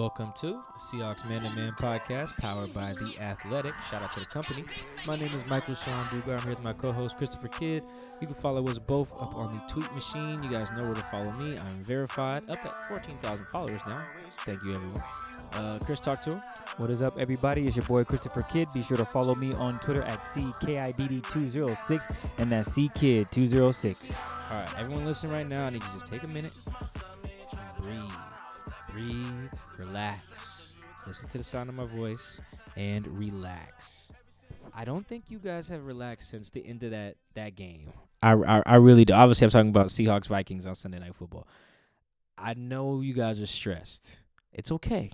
Welcome to Seahawks Man to Man podcast, powered by The Athletic. Shout out to the company. My name is Michael Sean Dugar. I'm here with my co host, Christopher Kidd. You can follow us both up on the tweet machine. You guys know where to follow me. I'm verified, up at 14,000 followers now. Thank you, everyone. Uh, Chris, talk to him. What is up, everybody? It's your boy Christopher Kidd. Be sure to follow me on Twitter at CKIDD206, and that's CKid206. All right, everyone listen right now. I need you to just take a minute, breathe breathe, relax, listen to the sound of my voice, and relax. I don't think you guys have relaxed since the end of that that game. I, I, I really do. Obviously, I'm talking about Seahawks Vikings on Sunday Night Football. I know you guys are stressed. It's okay.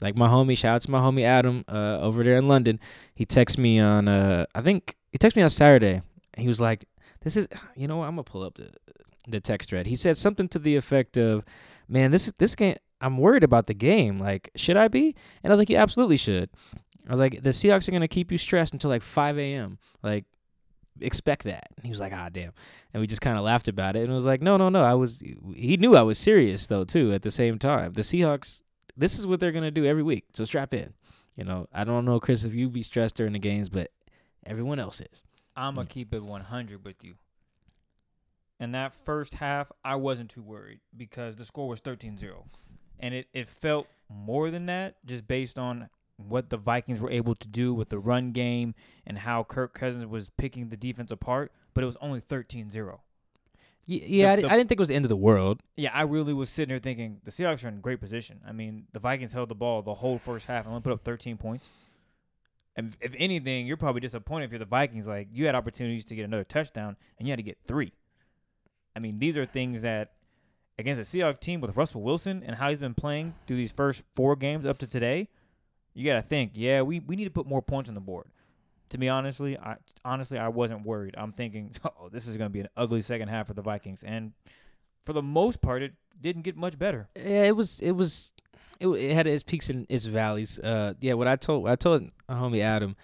Like my homie, shout out to my homie Adam uh, over there in London. He texted me on, uh, I think he texted me on Saturday. He was like, "This is, you know, what? I'm gonna pull up the the text thread." He said something to the effect of, "Man, this this game, I'm worried about the game. Like, should I be? And I was like, you absolutely should. I was like, the Seahawks are gonna keep you stressed until like 5 a.m. Like, expect that. And he was like, ah, damn. And we just kind of laughed about it. And it was like, no, no, no. I was. He knew I was serious though too. At the same time, the Seahawks. This is what they're gonna do every week. So strap in. You know, I don't know, Chris, if you be stressed during the games, but everyone else is. I'm gonna keep it 100 with you. In that first half, I wasn't too worried because the score was 13-0 and it, it felt more than that just based on what the Vikings were able to do with the run game and how Kirk Cousins was picking the defense apart, but it was only 13-0. Yeah, yeah the, the, I, didn't think it was the end of the world. Yeah, I really was sitting there thinking the Seahawks are in great position. I mean, the Vikings held the ball the whole first half and only put up 13 points. And if anything, you're probably disappointed if you're the Vikings. Like, you had opportunities to get another touchdown, and you had to get three. I mean, these are things that against a Seahawks team with Russell Wilson and how he's been playing through these first four games up to today, you got to think, yeah, we, we need to put more points on the board. To be honestly, I honestly I wasn't worried. I'm thinking, oh, this is going to be an ugly second half for the Vikings, and for the most part, it didn't get much better. Yeah, it was it was it, it had its peaks and its valleys. Uh, yeah, what I told I told homie Adam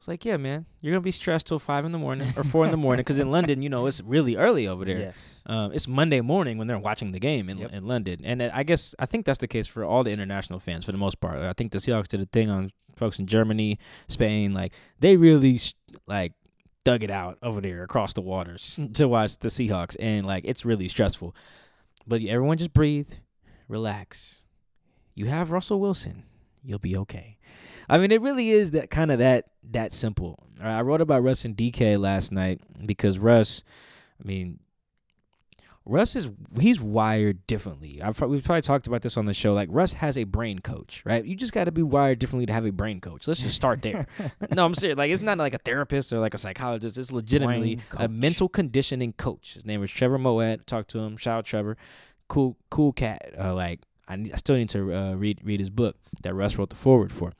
was like, yeah, man, you're gonna be stressed till five in the morning or four in the morning because in London, you know, it's really early over there. Yes, um, it's Monday morning when they're watching the game in, yep. in London, and I guess I think that's the case for all the international fans for the most part. I think the Seahawks did a thing on folks in Germany, Spain, like they really like dug it out over there across the waters to watch the Seahawks, and like it's really stressful. But everyone just breathe, relax. You have Russell Wilson, you'll be okay. I mean, it really is that kind of that that simple. I wrote about Russ and DK last night because Russ, I mean, Russ is he's wired differently. I've we've probably talked about this on the show. Like Russ has a brain coach, right? You just got to be wired differently to have a brain coach. Let's just start there. no, I'm serious. Like it's not like a therapist or like a psychologist. It's legitimately a mental conditioning coach. His name is Trevor Moawad. Talk to him. Shout out Trevor. Cool, cool cat. Uh, like I, I still need to uh, read read his book that Russ wrote the foreword for.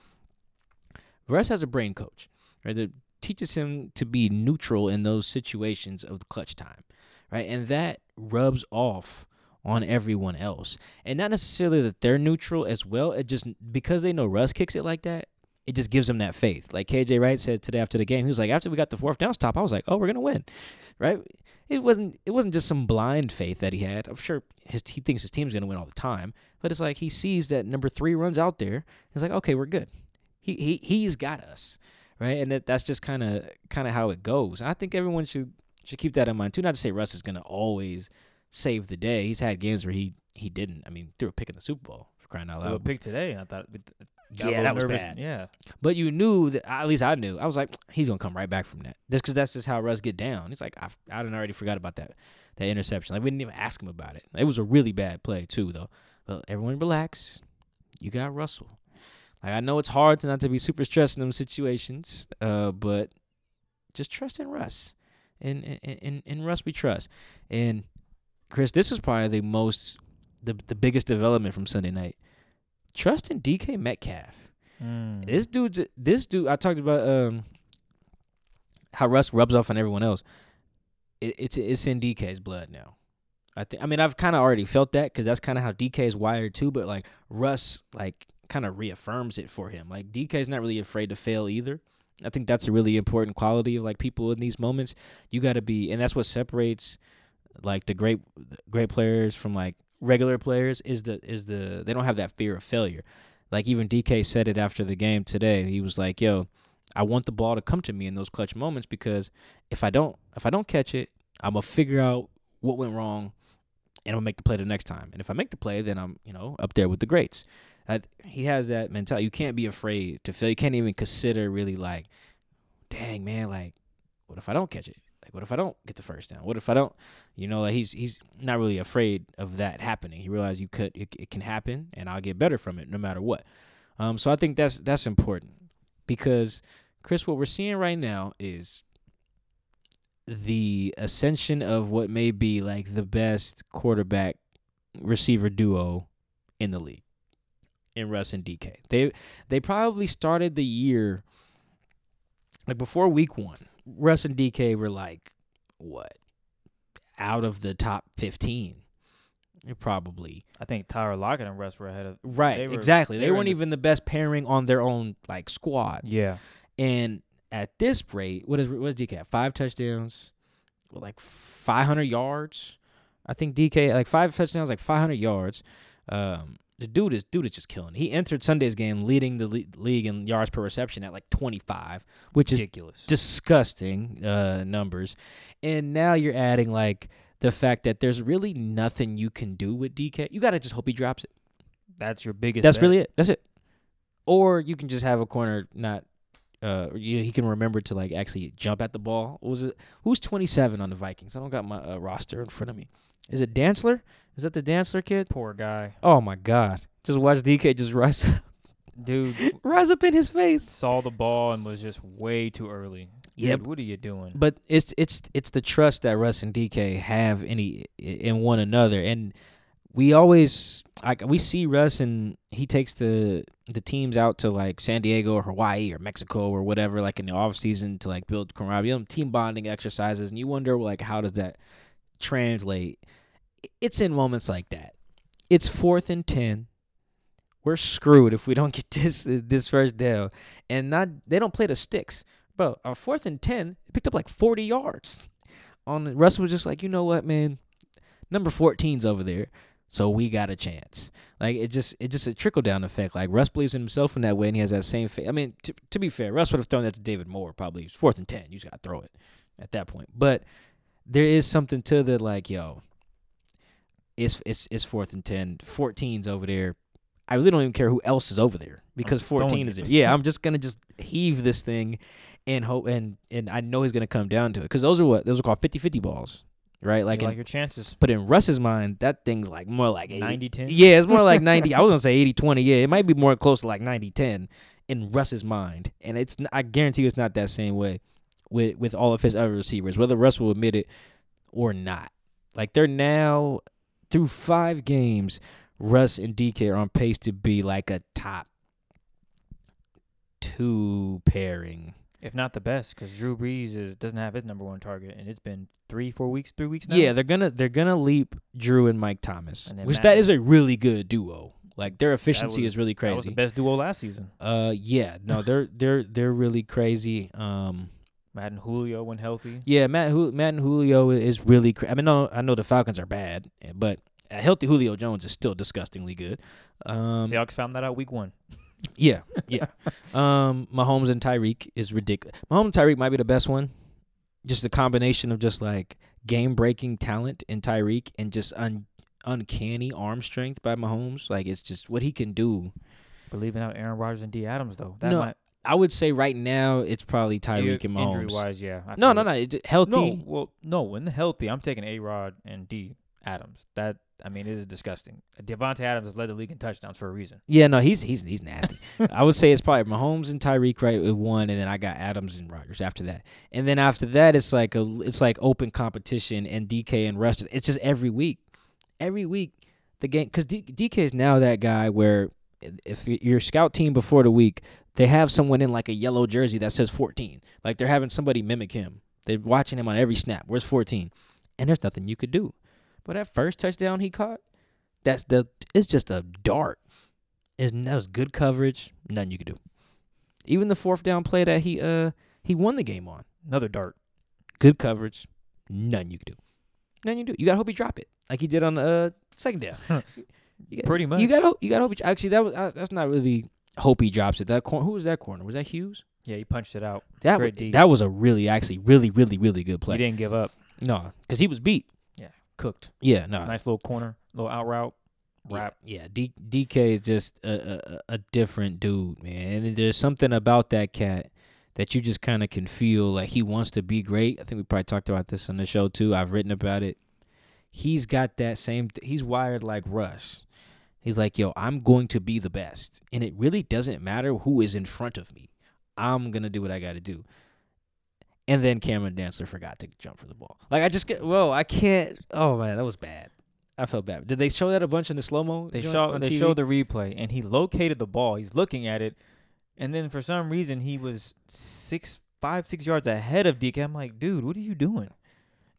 Russ has a brain coach, right? That teaches him to be neutral in those situations of the clutch time, right? And that rubs off on everyone else. And not necessarily that they're neutral as well. It just because they know Russ kicks it like that, it just gives them that faith. Like KJ Wright said today after the game, he was like, after we got the fourth down stop, I was like, oh, we're gonna win, right? It wasn't it wasn't just some blind faith that he had. I'm sure his he thinks his team's gonna win all the time, but it's like he sees that number three runs out there. He's like, okay, we're good. He he he's got us, right? And that, that's just kind of kind of how it goes. And I think everyone should should keep that in mind too. Not to say Russ is gonna always save the day. He's had games where he he didn't. I mean, threw a pick in the Super Bowl for crying out Threw a loud. pick today, I thought, got Yeah, that was nervous. bad. Yeah, But you knew that at least I knew. I was like, he's gonna come right back from that. Just because that's just how Russ get down. He's like, I I done already forgot about that that interception. Like we didn't even ask him about it. It was a really bad play too, though. But everyone relax. You got Russell. Like I know it's hard to not to be super stressed in them situations, uh, but just trust in Russ. And in, in, in Russ we trust. And Chris, this is probably the most the the biggest development from Sunday night. Trust in DK Metcalf. Mm. This dude's this dude. I talked about um how Russ rubs off on everyone else. It, it's it's in DK's blood now. I think. I mean, I've kind of already felt that because that's kind of how DK is wired too. But like Russ, like kind of reaffirms it for him. Like DK's not really afraid to fail either. I think that's a really important quality of like people in these moments. You got to be, and that's what separates like the great great players from like regular players is the is the they don't have that fear of failure. Like even DK said it after the game today. He was like, "Yo, I want the ball to come to me in those clutch moments because if I don't if I don't catch it, I'm gonna figure out what went wrong and I'm gonna make the play the next time. And if I make the play, then I'm you know up there with the greats. He has that mentality. You can't be afraid to fail. You can't even consider really like, dang man, like what if I don't catch it? Like what if I don't get the first down? What if I don't? You know, like he's he's not really afraid of that happening. He realized you could it, it can happen, and I'll get better from it no matter what. Um, so I think that's that's important because Chris, what we're seeing right now is the ascension of what may be like the best quarterback receiver duo in the league in Russ and DK. They they probably started the year like before week 1. Russ and DK were like what? Out of the top 15. They're probably I think Tyler Lockett and Russ were ahead of. right. They were- exactly. They, they weren't even the best pairing on their own like squad. Yeah, And at this rate, what is what is DK? at? Five touchdowns, with like 500 yards. I think DK like five touchdowns, like 500 yards. Um, the dude is dude is just killing. He entered Sunday's game leading the le- league in yards per reception at like 25, which is ridiculous. disgusting uh, numbers. And now you're adding like the fact that there's really nothing you can do with DK. You got to just hope he drops it. That's your biggest. That's bet. really it. That's it. Or you can just have a corner not. Uh, you know, he can remember to like actually jump at the ball. What was it? Who's 27 on the Vikings? I don't got my uh, roster in front of me. Is it Dantzler? Is that the Dantzler kid? Poor guy, Oh my God! Just watch DK just rise up, dude. rise up in his face. saw the ball and was just way too early. Dude, what are you doing? But it's it's it's the trust that Russ and DK have in e- in one another, and we always like we see Russ and he takes the the teams out to like San Diego or Hawaii or Mexico or whatever, like in the off season to like build camaraderie, team bonding exercises, and you wonder like how does that translate? It's in moments like that. It's fourth and ten. We're screwed if we don't get this this first down, and not they don't play the sticks. Bro, on fourth and ten, picked up like forty yards. On Russell was just like, you know what, man, number 14's over there, so we got a chance. Like it just it just a trickle down effect. Like Russ believes in himself in that way, and he has that same. Fa- I mean, to, to be fair, Russ would have thrown that to David Moore probably fourth and ten. You just got to throw it at that point. But there is something to the like, yo, it's it's it's fourth and 10. 14's over there. I really don't even care who else is over there because throwing 14 is there. Yeah, I'm just gonna just heave this thing and hope and and I know he's gonna come down to it because those are what those are called 50-50 balls, right? Like, in, like your chances. but in Russ's mind, that thing's like more like 80. 90-10? Yeah, it's more like 90. I was gonna say 80-20. Yeah, it might be more close to like 90-10 in Russ's mind, and it's I guarantee you it's not that same way with with all of his other receivers, whether Russ will admit it or not. Like they're now through five games, Russ and DK are on pace to be like a top two pairing if not the best, because Drew Brees is doesn't have his number one target, and it's been three, four weeks, three weeks now. Yeah, they're gonna they're gonna leap Drew and Mike Thomas, And which Matt- that is a really good duo. Like their efficiency was- is really crazy. that was the best duo last season. Uh, yeah, no, they're they're they're really crazy. Um, Matt and Julio when healthy. yeah, Matt Matt and Julio is really. Cra- I mean, no, I know the Falcons are bad, eh, but a healthy Julio Jones is still disgustingly good. Um, Seahawks found that out week one. Yeah, yeah. um, Mahomes and Tyreek is ridiculous. Mahomes and Tyreek might be the best one. Just the combination of just like game breaking talent in Tyreek and just un- uncanny arm strength by Mahomes. Like it's just what he can do. But leaving out Aaron Rodgers and D Adams though, that No, might I would say right now it's probably Tyreek and Mahomes. injury wise, yeah. I No, no, no. It's healthy. No, well, no. When the healthy, I'm taking A Rod and D Adams. That I mean, it is disgusting. Davante Adams has led the league in touchdowns for a reason. Yeah, no, he's he's he's nasty. I would say it's probably Mahomes and Tyreek right with one, and then I got Adams and Rodgers after that. And then after that, it's like a it's like open competition and DK and Russ. It's just every week, every week the game because D, DK is now that guy where if your scout team before the week they have someone in like a yellow jersey that says 14, like they're having somebody mimic him. They're watching him on every snap. Where's 14? And there's nothing you could do. But that first touchdown he caught, that's the it's just a dart. It's, that was good coverage. Nothing you could do. Even the fourth down play that he uh he won the game on. Another dart. Good coverage. Nothing you could do. Nothing you do. You gotta hope he drop it like he did on the uh, second down. You got- Pretty much. You gotta. You gotta hope. Actually, that was uh, that's not really hope he drops it. That cor- who was that corner? Was that Hughes? Yeah, he punched it out. That Great wa- that was a really actually really really really good play. He didn't give up. No, because he was beat. Yeah, cooked. Yeah, no. Nice little corner, little out route. Yeah, Wrap. Yeah, D- DK is just a, a a different dude, man. And there's something about that cat that you just kind of can feel like he wants to be great. I think we probably talked about this on the show too. I've written about it. He's got that same. Th- he's wired like Russ. He's like, yo, I'm going to be the best, and it really doesn't matter who is in front of me. I'm gonna do what I got to do. And then Cameron Dantzler forgot to jump for the ball. Like I just get, whoa, I can't. Oh man, that was bad. I felt bad. Did they show that a bunch in the slow mo? They show they show the replay, and he located the ball. He's looking at it, and then for some reason he was six, five, six yards ahead of DK. I'm like, dude, what are you doing?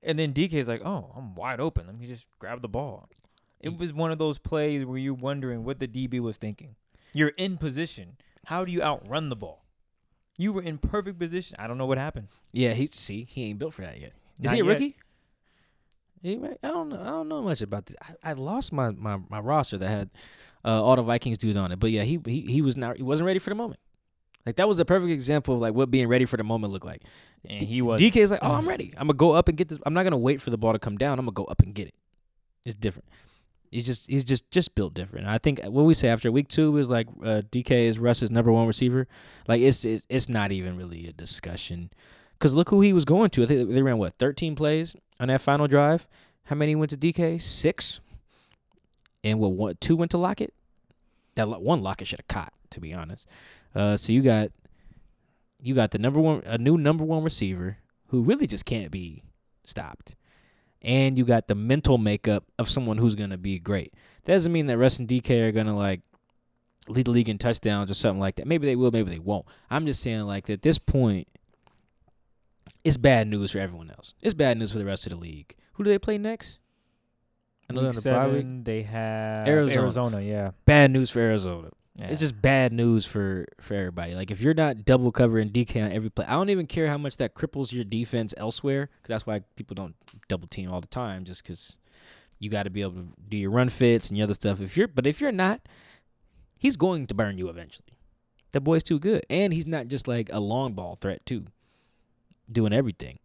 And then DK's like, oh, I'm wide open. Let me just grab the ball. It was one of those plays where you're wondering what the DB was thinking. You're in position. How do you outrun the ball? You were in perfect position. I don't know what happened. Yeah, he see he ain't built for that yet. Is Not he a yet. rookie? He, I don't know. I don't know much about this. I, I lost my, my, my roster that had uh, all the Vikings dudes on it, but yeah, he he he was not he wasn't ready for the moment. Like that was a perfect example of like what being ready for the moment looked like. And he was DK is like, oh, I'm ready. I'm gonna go up and get this. I'm not gonna wait for the ball to come down. I'm gonna go up and get it. It's different. He's just he's just just built different. I think what we say after week two is like uh, DK is Russ's number one receiver. Like it's it's, it's not even really a discussion. Cause look who he was going to. I think they ran what 13 plays on that final drive. How many went to DK? Six. And what one two went to Lockett? That one Lockett should have caught. To be honest. Uh, so you got you got the number one a new number one receiver who really just can't be stopped. And you got the mental makeup of someone who's gonna be great. That doesn't mean that Russ and DK are gonna like lead the league in touchdowns or something like that. Maybe they will, maybe they won't. I'm just saying like at this point, it's bad news for everyone else. It's bad news for the rest of the league. Who do they play next? Know week they're on the bye week. seven, they have Arizona. Arizona yeah. Bad news for Arizona. Yeah. It's just bad news for for everybody. Like if you're not double covering DK on every play, I don't even care how much that cripples your defense elsewhere. Because that's why people don't double team all the time, just because you got to be able to do your run fits and your other stuff. If you're, but if you're not, he's going to burn you eventually. That boy's too good, and he's not just like a long ball threat too, doing everything.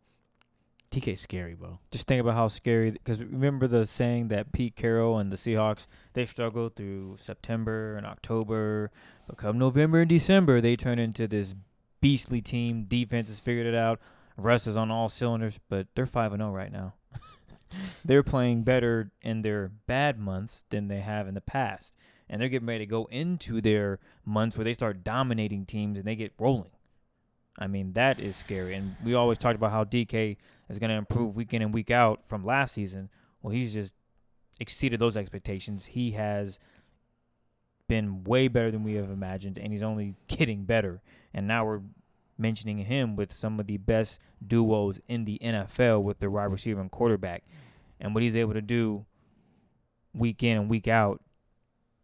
DK's scary, bro. just think about how scary because remember the saying that Pete Carroll and the Seahawks they struggle through September and October, but come November and December they turn into this beastly team. Defense has figured it out. Russ is on all cylinders, but they're five and zero right now. they're playing better in their bad months than they have in the past, and they're getting ready to go into their months where they start dominating teams and they get rolling. I mean, that is scary. And we always talked about how DK is going to improve week in and week out from last season. Well, he's just exceeded those expectations. He has been way better than we have imagined, and he's only getting better. And now we're mentioning him with some of the best duos in the NFL with the wide receiver and quarterback. And what he's able to do week in and week out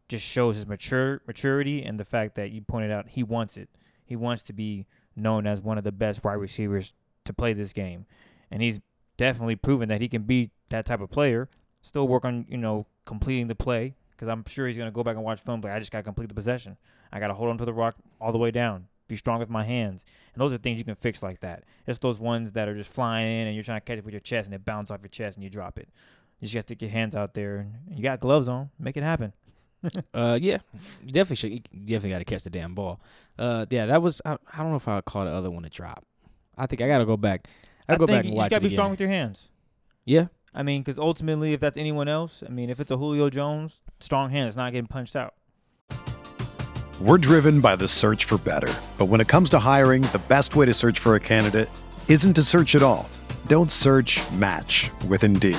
just shows his mature maturity and the fact that you pointed out he wants it. He wants to be known as one of the best wide receivers to play this game. And he's definitely proven that he can be that type of player. Still work on, you know, completing the play because I'm sure he's going to go back and watch film. Like, I just got to complete the possession. I got to hold on to the rock all the way down. Be strong with my hands. And those are things you can fix like that. It's those ones that are just flying in and you're trying to catch it with your chest and it bounces off your chest and you drop it. You just got to stick your hands out there and you got gloves on. Make it happen. Uh, yeah, you definitely should. You definitely got to catch the damn ball. Uh, yeah, that was. I, I don't know if I would call the other one a drop. I think I got to go back. I I go think back and you watch just got to it be strong with your hands. Yeah, I mean, because ultimately, if that's anyone else, I mean, if it's a Julio Jones, strong hands, not getting punched out. We're driven by the search for better. But when it comes to hiring, the best way to search for a candidate isn't to search at all. Don't search match with Indeed.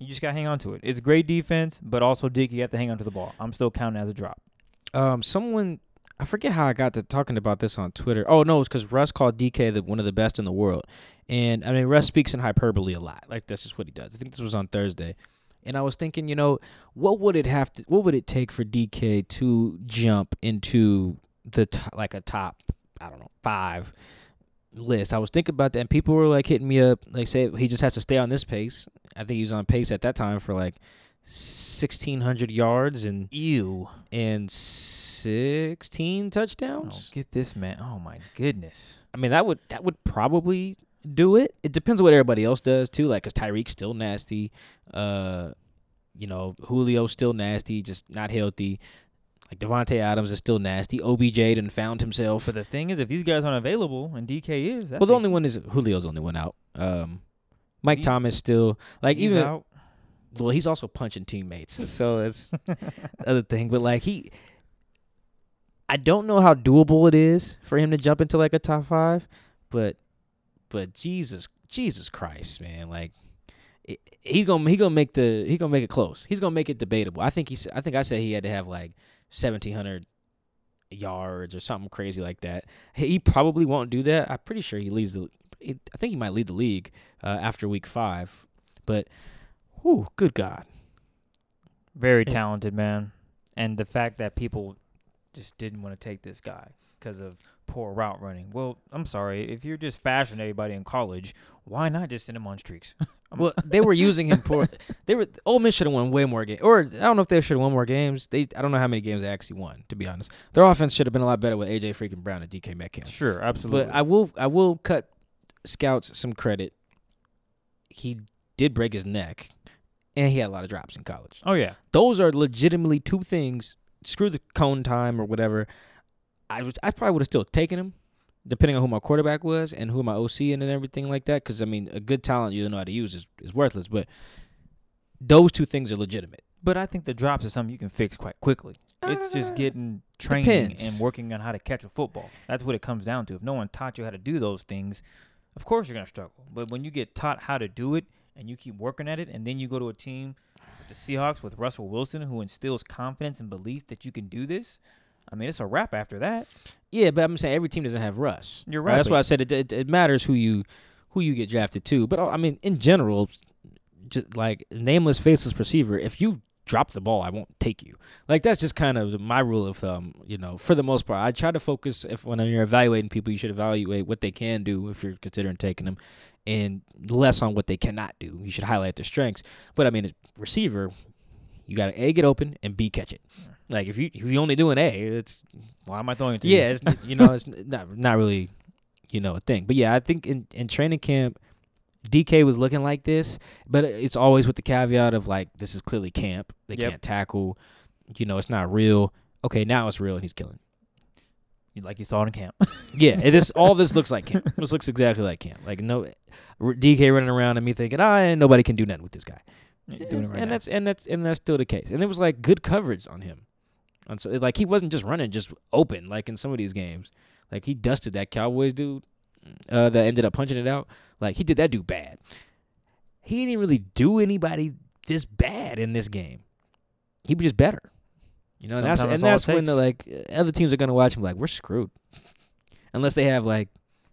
You just got to hang on to it. It's great defense, but also, DK, you have to hang on to the ball. I'm still counting as a drop. Um, someone I forget how I got to talking about this on Twitter. Oh no, it's because Russ called DK the, one of the best in the world, and I mean Russ speaks in hyperbole a lot. Like that's just what he does. I think this was on Thursday, and I was thinking, you know, what would it have to, what would it take for DK to jump into the like a top, I don't know, five list. I was thinking about that, and people were like hitting me up, like say he just has to stay on this pace. I think he was on pace at that time for like sixteen hundred yards and Ew. and sixteen touchdowns. get this man. Oh, my goodness. I mean, that would that would probably do it. It depends on what everybody else does too. Like, cause Tyreek's still nasty. Uh, you know, Julio's still nasty, just not healthy. Like Davante Adams is still nasty. OBJ done found himself. But the thing is, if these guys aren't available and DK is, that's well, the a- only one is Julio's the only one out. Um, Mike He- Thomas still like he's even out. well, he's also punching teammates, so that's the other thing. But like he, I don't know how doable it is for him to jump into like a top five, but but Jesus, Jesus Christ, man, like he- gonna he gonna make the he gonna make it close. He's gonna make it debatable. I think he I think I said he had to have like seventeen hundred yards or something crazy like that. He probably won't do that. I'm pretty sure he leaves the. I think he might lead the league uh, after week five, but. Whew, good God. Very Yeah. talented man, and the fact that people just didn't want to take this guy because of poor route running. Well, I'm sorry if you're just faster than everybody in college. Why not just send him on streaks? Well, they were using him for. They were. Ole Miss should have won way more games, or I don't know if they should have won more games. They. I don't know how many games they actually won. To be honest, their offense should have been a lot better with AJ freaking Brown and DK Metcalf. Sure, absolutely. But I will. I will cut scouts some credit. He did break his neck, and he had a lot of drops in college. oh yeah, Those are legitimately two things. Screw the cone time or whatever. I was. I probably would have still taken him, depending on who my quarterback was and who my OC and and everything like that. Because I mean, a good talent you don't know how to use is, is worthless. But those two things are legitimate. but I think the drops are something you can fix quite quickly. It's just Uh, getting training depends. and working on how to catch a football. That's what it comes down to. If no one taught you how to do those things, of course you're gonna struggle. But when you get taught how to do it and you keep working at it, and then you go to a team with the Seahawks with Russell Wilson, who instills confidence and belief that you can do this, I mean, it's a wrap after that. Yeah, but I'm saying every team doesn't have Russ. You're Right, right, That's why I said it, it. It matters who you who you get drafted to. But uh, I mean, in general, just like nameless, faceless receiver, if you drop the ball, I won't take you. Like that's just kind of my rule of thumb. You know, for the most part, I try to focus. If when you're evaluating people, you should evaluate what they can do if you're considering taking them, and less on what they cannot do. You should highlight their strengths. But I mean, receiver, you got to a get open and b catch it. Like if you if you only doing a, it's Why am I throwing it to yeah, you? it's you know it's not not really you know a thing. But yeah, I think in in training camp. DK was looking like this, but it's always with the caveat of like this is clearly camp. They Yep. can't tackle. You know, it's not real. Okay, now it's real and he's killing. Like you saw it in camp. Yeah, it, this all this looks like camp. This looks exactly like camp. Like no DK running around and me thinking, ah, nobody can do nothing with this guy. Doing it Yes, right and now. that's and that's and that's still the case. And it was like good coverage on him. And so like he wasn't just running just open like in some of these games. Like he dusted that Cowboys dude uh, that ended up punching it out. Like he did that dude bad. He didn't really do anybody this bad in this game. He was just better. You know, and that's and that's that's all it when the like other teams are gonna watch him like we're screwed, unless they have like,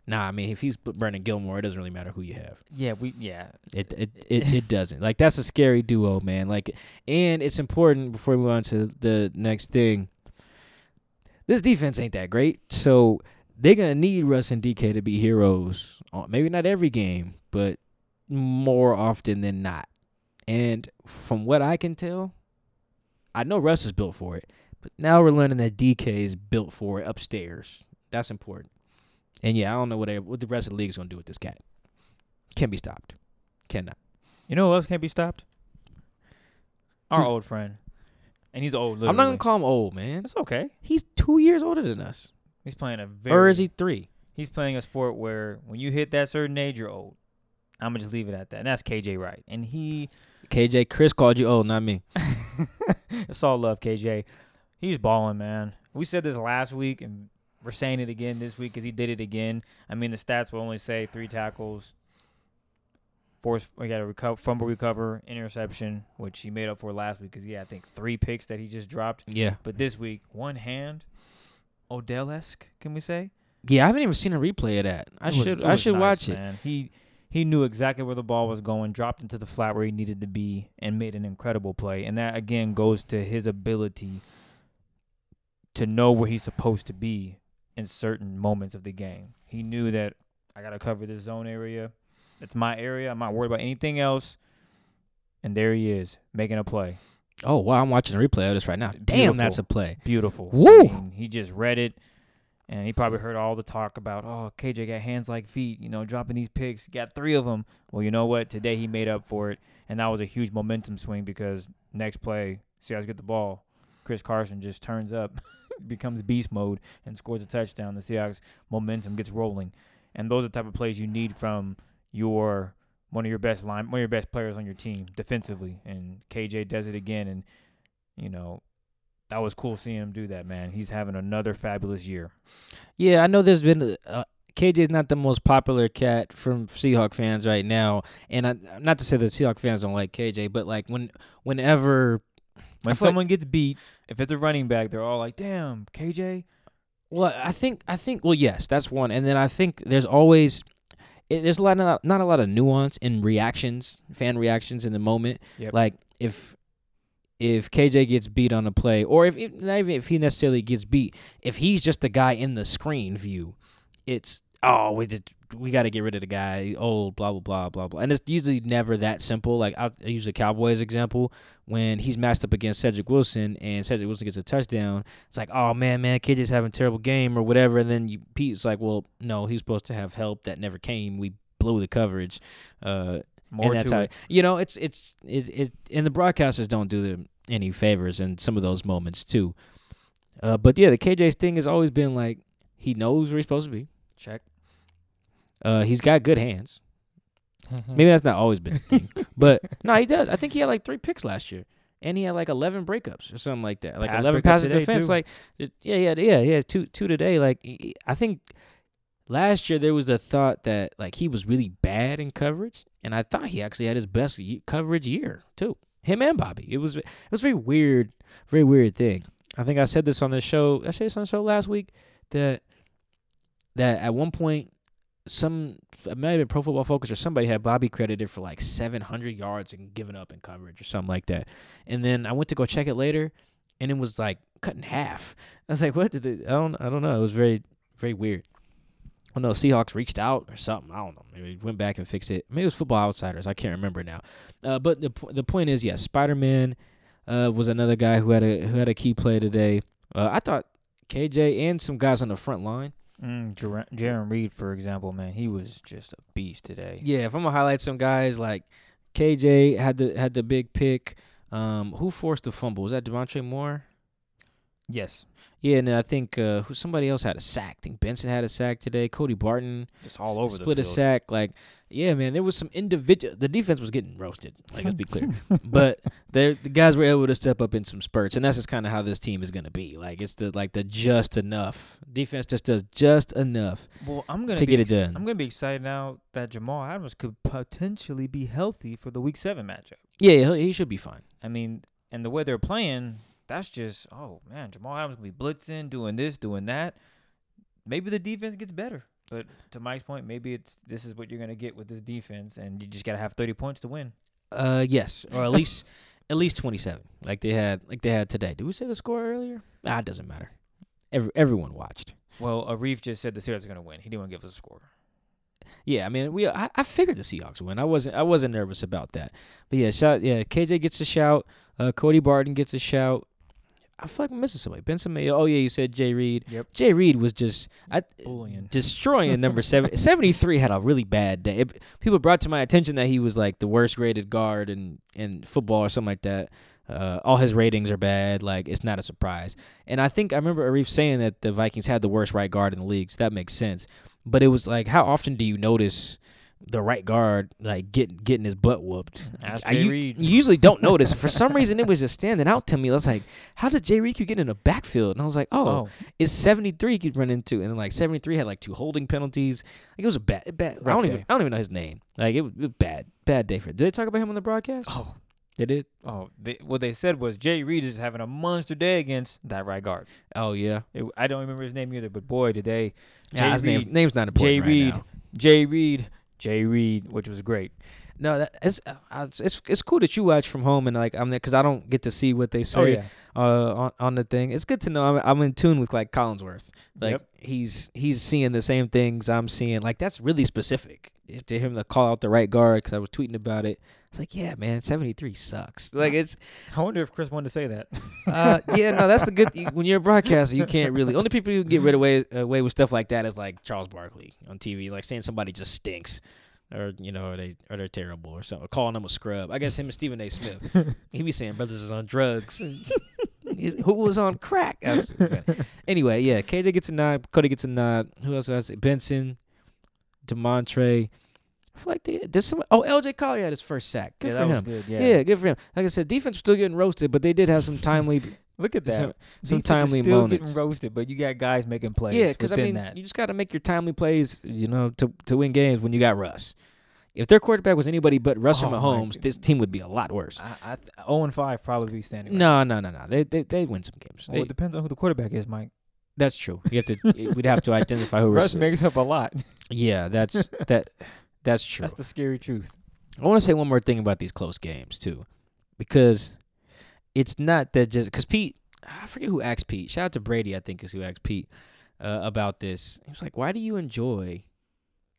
nah. I mean, if he's Brandon Gilmore, it doesn't really matter who you have. yeah, we yeah. It it, it it doesn't. Like that's a scary duo, man. Like and it's important before we move on to the next thing. This defense ain't that great. So they're gonna need Russ and DK to be heroes. Maybe not every game, but more often than not. And from what I can tell, I know Russ is built for it, but now we're learning that DK is built for it upstairs. That's important. And yeah, I don't know what, what the rest of the league's gonna do with this cat. Can't be stopped. Cannot. You know who else can't be stopped? Our Who's- old friend, and he's old. I'm not gonna call him old, man. It's okay. He's two years older than us, He's playing a very. or is he three? He's playing a sport where when you hit that certain age, you're old. I'm gonna just leave it at that. And that's KJ Wright, and he. KJ, Chris called you old, not me. it's all love, KJ. He's balling, man. We said this last week, and we're saying it again this week because he did it again. I mean, the stats will only say three tackles, force. We got a recover, fumble, recover, interception, which he made up for last week because he had, I think, three picks that he just dropped. Yeah, But this week, one hand, Odell esque, can we say? yeah. I haven't even seen a replay of that. I It should. I should nice, watch it. He he knew exactly where the ball was going, dropped into the flat where he needed to be, and made an incredible play. And that again goes to his ability to know where he's supposed to be in certain moments of the game. He knew that I gotta cover this zone area. It's my area. I'm not worried about anything else. And there he is, making a play. Oh wow, I'm watching the replay of this right now. Damn, that's a play. Beautiful. Woo! I mean, he just read it, and he probably heard all the talk about, oh, KJ got hands like feet, you know, dropping these picks. He got three of them. Well, you know what? Today he made up for it, and that was a huge momentum swing because next play, Seahawks get the ball. Chris Carson just turns up, becomes beast mode, and scores a touchdown. The Seahawks momentum gets rolling, and those are the type of plays you need from your one of your best line, one of your best players on your team defensively. And KJ does it again, and you know that was cool seeing him do that, man. He's having another fabulous year. Yeah, I know there's been uh, KJ is not the most popular cat from Seahawk fans right now, and I, not to say that Seahawk fans don't like KJ, but like when whenever When feel like- someone gets beat, if it's a running back, they're all like, "Damn, KJ." Well, I think I think well, yes, that's one, and then I think there's always it, there's a lot of, not a lot of nuance in reactions, fan reactions in the moment. Yep. Like if if KJ gets beat on a play, or if if- not even if he necessarily gets beat, if he's just the guy in the screen view, it's oh we just we got to get rid of the guy. Oh blah blah blah blah blah, and it's usually never that simple. Like I'll use the Cowboys example when he's matched up against Cedric Wilson and Cedric Wilson gets a touchdown. It's like oh man man KJ's having a terrible game or whatever, and then you Pete's like well no he's supposed to have help that never came. We blew the coverage. Uh, More and that's to how it. you know it's it's it, it and the broadcasters don't do them any favors in some of those moments too. Uh, but yeah, the KJ's thing has always been like he knows where he's supposed to be. Check. Uh, he's got good hands. Maybe that's not always been the thing, but no, he does. I think he had like three picks last year, and he had like eleven breakups or something like that. Like Pass eleven passes defense. too. Like yeah, yeah, yeah, yeah. Two two today. Like he- I think last year there was a thought that like he was really bad in coverage, and I thought he actually had his best ye- coverage year too. Him and Bobby. It was it was a very weird, very weird thing. I think I said this on the show. I said this on the show last week that that at one point some it might have been Pro Football Focus or somebody had Bobby credited for like 700 yards and giving up in coverage or something like that. And then I went to go check it later, and it was like cut in half. I was like, what did they? I don't I don't know. It was very very weird. Oh no, Seahawks reached out or something. I don't know. Maybe went back and fixed it. Maybe it was Football Outsiders. I can't remember now. Uh, but the the point is, yes, yeah, Spider Man uh, was another guy who had a who had a key play today. Uh, I thought KJ and some guys on the front line. Mm, Jarran Reed, for example, man, he was just a beast today. Yeah, if I'm gonna highlight some guys like KJ had the had the big pick. Um, who forced the fumble? Was that Damontre Moore? Yes. Yeah, and I think uh, who somebody else had a sack. I think Benson had a sack today. Cody Barton just all over split the a sack. Like, yeah, man, there was some individual. The defense was getting roasted. Like, let's be clear, but the guys were able to step up in some spurts, and that's just kind of how this team is gonna be. Like, it's the like the just enough defense just does just enough. Well, I'm gonna to be get it done. I'm gonna be excited now that Jamal Adams could potentially be healthy for the Week Seven matchup. Yeah, he should be fine. I mean, and the way they're playing that's just oh man, Jamal Adams gonna be blitzing, doing this, doing that. Maybe the defense gets better. But to Mike's point, maybe it's this is what you're gonna get with this defense, and you just gotta have 30 points to win. Uh, yes, or at least at least 27, like they had like they had today. Did we say the score earlier? Ah, it doesn't matter. Every, everyone watched. Well, Arif just said the Seahawks are gonna win. He didn't want to give us a score. Yeah, I mean, we I, I figured the Seahawks win. I wasn't I wasn't nervous about that. But yeah, shout yeah, KJ gets a shout. Uh, Cody Barton gets a shout. I feel like I'm missing somebody. Benson Mayowa. Oh yeah, you said Jay Reed. Yep. Jay Reed was just I, Bullying. destroying number seven. 73 had a really bad day. It, people brought to my attention that he was like the worst rated guard in in football or something like that. Uh, all his ratings are bad. Like it's not a surprise. And I think I remember Arif saying that the Vikings had the worst right guard in the league. So that makes sense. But it was like, how often do you notice? The right guard like getting getting his butt whooped. Ask I, Jay you, Reed. you usually don't notice. For some reason, it was just standing out to me. I was like, "How did Jay Reed getting in the backfield?" And I was like, "Oh, Oh, it's 73 he could run into." And like 73 had like two holding penalties. Like it was a bad, bad. I don't even. I don't even know his name. Like it was, it was bad, bad day for. Did they talk about him on the broadcast? oh, They did. oh. They, what they said was Jay Reed is having a monster day against that right guard. Oh yeah. It, I don't remember his name either, but boy, today Yeah, Jay his Reed, name, name's not important Jay right Reed, now. Jay Reed, Jay Reed, which was great. No, that, it's, uh, it's it's cool that you watch from home and like I'm there because I don't get to see what they say Oh yeah, uh, on on the thing. It's good to know I'm, I'm in tune with like Collinsworth. Like Yep. he's he's seeing the same things I'm seeing. Like that's really specific If to him to call out the right guard because I was tweeting about it. It's like yeah, man, 73 sucks. Like it's I wonder if Chris wanted to say that. uh yeah no that's the good when you're a broadcaster you can't really only people who get rid away away with stuff like that is like Charles Barkley on TV like saying somebody just stinks. Or you know, or they or they're terrible or something. Calling them a scrub. I guess him and Stephen A. Smith. he be saying brothers is on drugs. Who was on crack? Funny. anyway, yeah. KJ gets a nod. Cody gets a nod. Who else has it? Benson, Damontre. I feel like they there's some. Oh, LJ Collier had his first sack. Good yeah, for that him. was good. Yeah. Yeah. good for him. Like I said, defense was still getting roasted, but they did have some timely, Look at that. some, some timely still moments. getting roasted, but you got guys making plays. Yeah, because I mean, that. you just got to make your timely plays, you know, to to win games when you got Russ. If their quarterback was anybody but Russell Oh, Mahomes, this team would be a lot worse. I, I 0 and 5 probably be standing. right. No, no, no, no. They they they win some games. Well, They- it depends on who the quarterback is, Mike. That's true. You have to. we'd have to identify who. Russ makes up a lot. Yeah, that's that. That's true. That's the scary truth. I want to say one more thing about these close games too, because it's not that just because Pete. I forget who asked Pete. Shout out to Brady, I think is who asked Pete uh, about this. He was like, "Why do you enjoy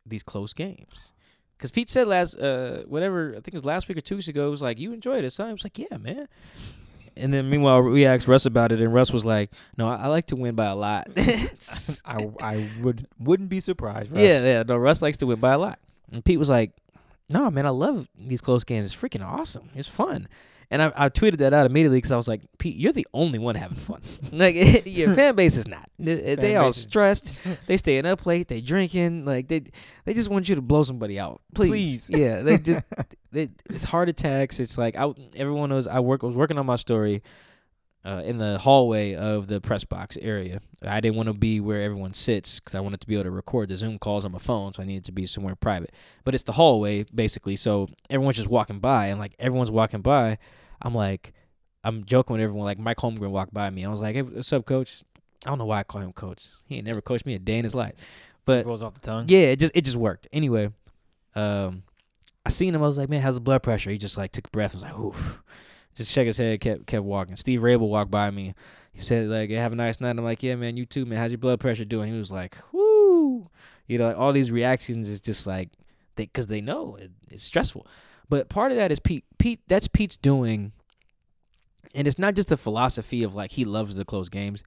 these close games?" Because Pete said last, uh, whatever I think it was last week or two weeks ago, it was like, "You enjoy this?" Huh? I was like, "Yeah, man." And then meanwhile, we asked Russ about it, and Russ was like, "No, I, I like to win by a lot." I I would wouldn't be surprised. Russ. Yeah, yeah. No, Russ likes to win by a lot. And Pete was like, "No, man, I love these close games. It's freaking awesome. It's fun." And I, I tweeted that out immediately because I was like, "Pete, you're the only one having fun. like your fan base is not. They, they all stressed. They staying up late. They drinking. Like they they just want you to blow somebody out. Please, Please. yeah. They just they, it's heart attacks. It's like I everyone knows I work. I was working on my story." Uh, in the hallway of the press box area. I didn't want to be where everyone sits because I wanted to be able to record the Zoom calls on my phone, so I needed to be somewhere private. But it's the hallway basically, so everyone's just walking by, and like everyone's walking by, I'm like, I'm joking with everyone. Like Mike Holmgren walked by me, I was like, "Hey, what's up, coach?" I don't know why I call him coach. He ain't never coached me a day in his life. But rolls off the tongue. yeah, it just it just worked. Anyway, um, I seen him. I was like, man, how's the blood pressure? He just like took a breath. I was like, oof. Just shook his head, kept kept walking. Steve Raible walked by me. He said like, have a nice night. I'm like, yeah, man, you too, man. How's your blood pressure doing? He was like, whoo. You know, like all these reactions is just like they because they know it, it's stressful. But part of that is Pete. Pete, that's Pete's doing, and it's not just the philosophy of like he loves the close games.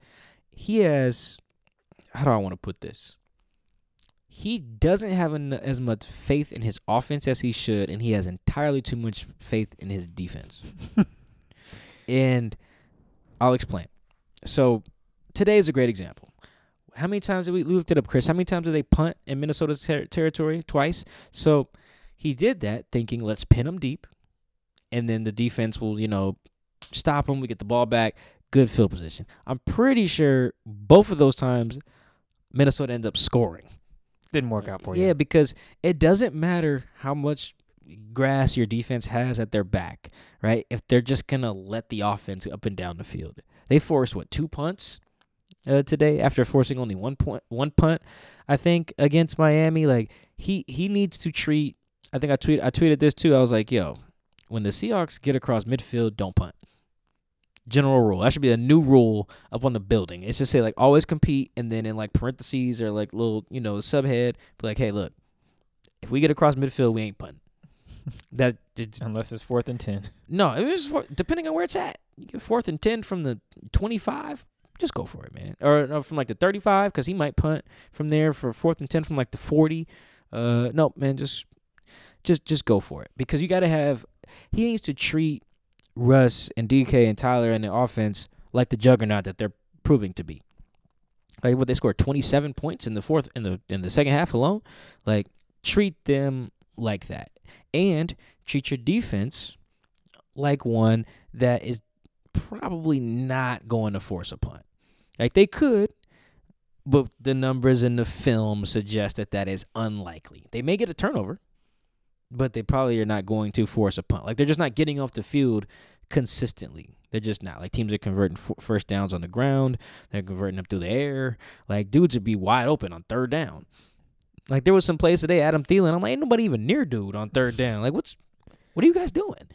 He has, how do I want to put this? he doesn't have en- as much faith in his offense as he should, and he has entirely too much faith in his defense. and I'll explain. So today is a great example. How many times did we, we looked it up, Chris? How many times did they punt in Minnesota's ter- territory? Twice. So he did that, thinking let's pin them deep, and then the defense will, you know, stop them. We get the ball back. Good field position. I'm pretty sure both of those times Minnesota ended up scoring. Didn't work out for you. Yeah, because it doesn't matter how much grass your defense has at their back, right? If they're just gonna let the offense up and down the field, they forced what two punts uh, today after forcing only one point, one punt, I think against Miami. Like he he needs to treat. I think I tweet I tweeted this too. I was like, yo, when the Seahawks get across midfield, don't punt. General rule. That should be a new rule up on the building. It's just say like always compete, and then in like parentheses or like little you know subhead, be like, hey, look, if we get across midfield, we ain't punting. That it's- Unless it's fourth and ten. no, it was depending on where it's at. You get fourth and ten from the twenty-five, just go for it, man. Or no, from like the thirty-five, because he might punt from there for fourth and ten from like the forty. Uh, no, man, just just just go for it because you got to have. He needs to treat Russ and DK and Tyler and the offense like the juggernaut that they're proving to be. Like what they scored twenty-seven points in the fourth in the in the second half alone. Like treat them like that, and treat your defense like one that is probably not going to force a punt. Like they could, but the numbers in the film suggest that that is unlikely. They may get a turnover, but they probably are not going to force a punt. Like they're just not getting off the field consistently. They're just not. Like teams are converting first downs on the ground. They're converting them through the air. Like dudes would be wide open on third down. Like there was some plays today, Adam Thielen. I'm like, ain't nobody even near dude on third down. Like what's what are you guys doing?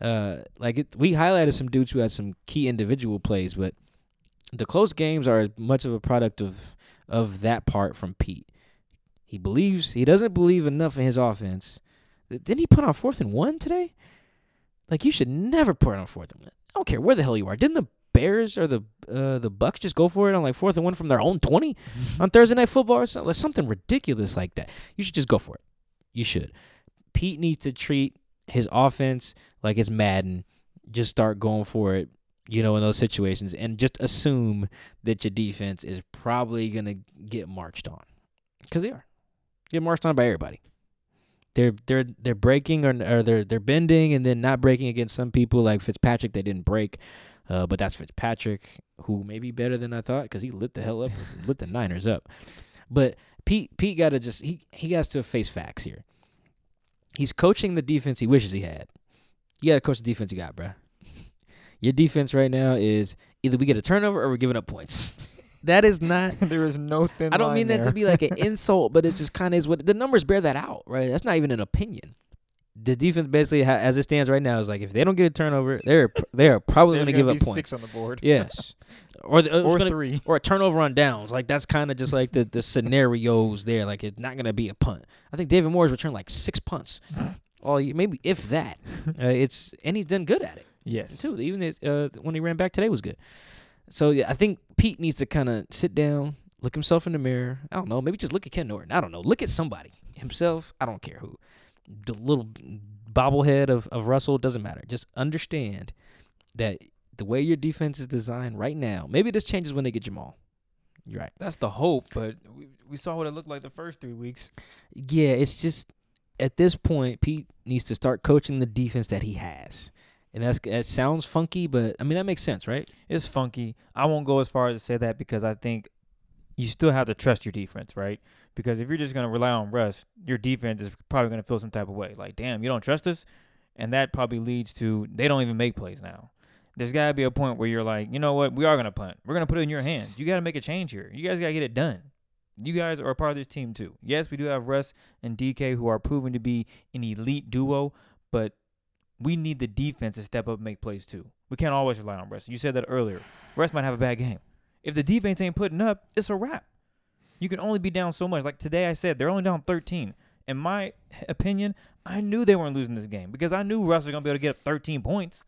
Uh, like it, we highlighted some dudes who had some key individual plays, but the close games are as much of a product of of that part from Pete. He believes he doesn't believe enough in his offense. Didn't he put on fourth and one today? Like you should never put on fourth and one. I don't care where the hell you are. Didn't the Bears or the uh, the Bucs just go for it on like fourth and one from their own twenty on Thursday night football or something? Something ridiculous like that. You should just go for it. You should. Pete needs to treat his offense like it's Madden. Just start going for it, you know, in those situations, and just assume that your defense is probably gonna get marched on, because they are. Get marched on by everybody. They're they're they're breaking or, or they're they're bending and then not breaking against some people like Fitzpatrick. They didn't break, uh, but that's Fitzpatrick who may be better than I thought because he lit the hell up, lit the Niners up. But Pete Pete got to just he he has to face facts here. He's coaching the defense he wishes he had. You got to coach the defense you got, bruh. Your defense right now is either we get a turnover or we're giving up points. that is not. there is no thin. I don't mean that to be like an insult, but it just kind of is what the numbers bear that out, right? That's not even an opinion. The defense basically, ha- as it stands right now, is like if they don't get a turnover, they're they're probably going to give up points. Six on the board. Yes, or the, it's or gonna- three. or a turnover on downs. Like that's kind of just like the the scenarios there. Like it's not gonna be a punt. I think David Moore's returned like six punts. Oh, maybe if that. Uh, it's and he's done good at it Yes. too. Even it, uh, when he ran back today was good. So yeah, I think Pete needs to kind of sit down, look himself in the mirror. I don't know, maybe just look at Ken Norton. I don't know, look at somebody himself. I don't care who. The little bobblehead of of Russell doesn't matter. Just understand that the way your defense is designed right now. Maybe this changes when they get Jamal. You're right. That's the hope, but we, we saw what it looked like the first three weeks. Yeah, it's just at this point, Pete needs to start coaching the defense that he has. And that's that sounds funky, but I mean that makes sense, right? It's funky. I won't go as far as to say that because I think you still have to trust your defense, right? Because if you're just going to rely on Russ, your defense is probably going to feel some type of way. Like, damn, you don't trust us? And that probably leads to they don't even make plays now. There's got to be a point where you're like, you know what? We are going to punt. We're going to put it in your hands. You got to make a change here. You guys got to get it done. you guys are a part of this team too. Yes, we do have Russ and DK who are proven to be an elite duo, but we need the defense to step up and make plays too. We can't always rely on Russ. You said that earlier. Russ might have a bad game. If the defense ain't putting up, it's a wrap. You can only be down so much. Like today, I said they're only down 13. In my opinion, I knew they weren't losing this game because I knew Russ was gonna be able to get up 13 points.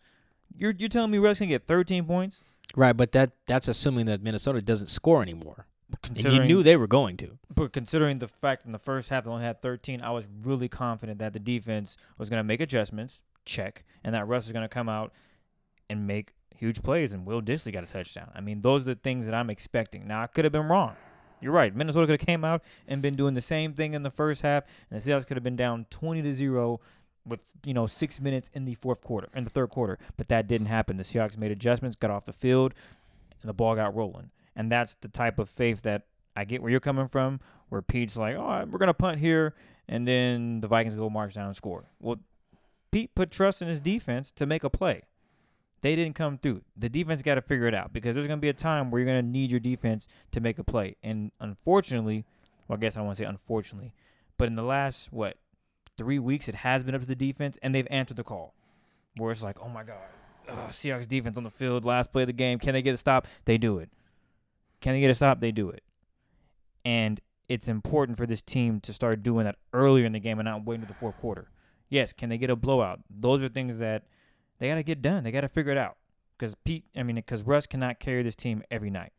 You're you're telling me Russ can get 13 points? Right, but that that's assuming that Minnesota doesn't score anymore. And you knew they were going to. But considering the fact in the first half they only had 13, I was really confident that the defense was going to make adjustments, check, and that Russ was going to come out and make huge plays, and Will Dissly got a touchdown. I mean, those are the things that I'm expecting. Now, I could have been wrong. You're right. Minnesota could have came out and been doing the same thing in the first half, and the Seahawks could have been down 20 to zero with you know six minutes in the fourth quarter, in the third quarter. But that didn't happen. The Seahawks made adjustments, got off the field, and the ball got rolling. And that's the type of faith that I get where you're coming from, where Pete's like, "Oh, we're gonna punt here," and then the Vikings go march down and score. Well, Pete put trust in his defense to make a play. They didn't come through. The defense got to figure it out because there's gonna be a time where you're gonna need your defense to make a play. And unfortunately, well, I guess I don't want to say unfortunately, but in the last what three weeks, it has been up to the defense, and they've answered the call. Where it's like, oh my god, Ugh, Seahawks defense on the field, last play of the game. Can they get a stop? They do it. Can they get a stop? They do it. And it's important for this team to start doing that earlier in the game and not waiting to the fourth quarter. Yes, can they get a blowout? Those are things that they got to get done. They got to figure it out. Because Pete, I mean, because Russ cannot carry this team every night.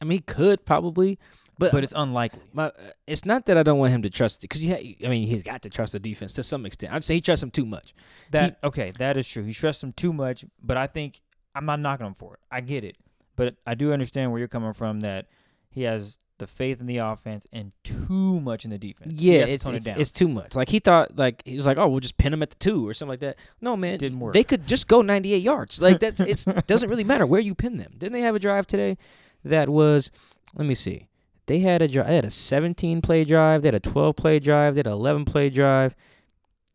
I mean, he could probably, but But it's unlikely. my, uh, it's not that I don't want him to trust because he. Ha- I mean, he's got to trust the defense to some extent. I'd say he trusts him too much. That okay, that is true. He trusts him too much, but I think I'm not knocking him for it. I get it, but I do understand where you're coming from. That he has the faith in the offense and too much in the defense. Yeah, has to it's it's, it it's too much. Like he thought, like he was like, oh, we'll just pin him at the two or something like that. No, man, Didn't work. They could just go 98 yards. Like that's it's doesn't really matter where you pin them. Didn't they have a drive today that was? Let me see. They had a drive. They had a 17 play drive. They had a 12 play drive. They had an 11 play drive.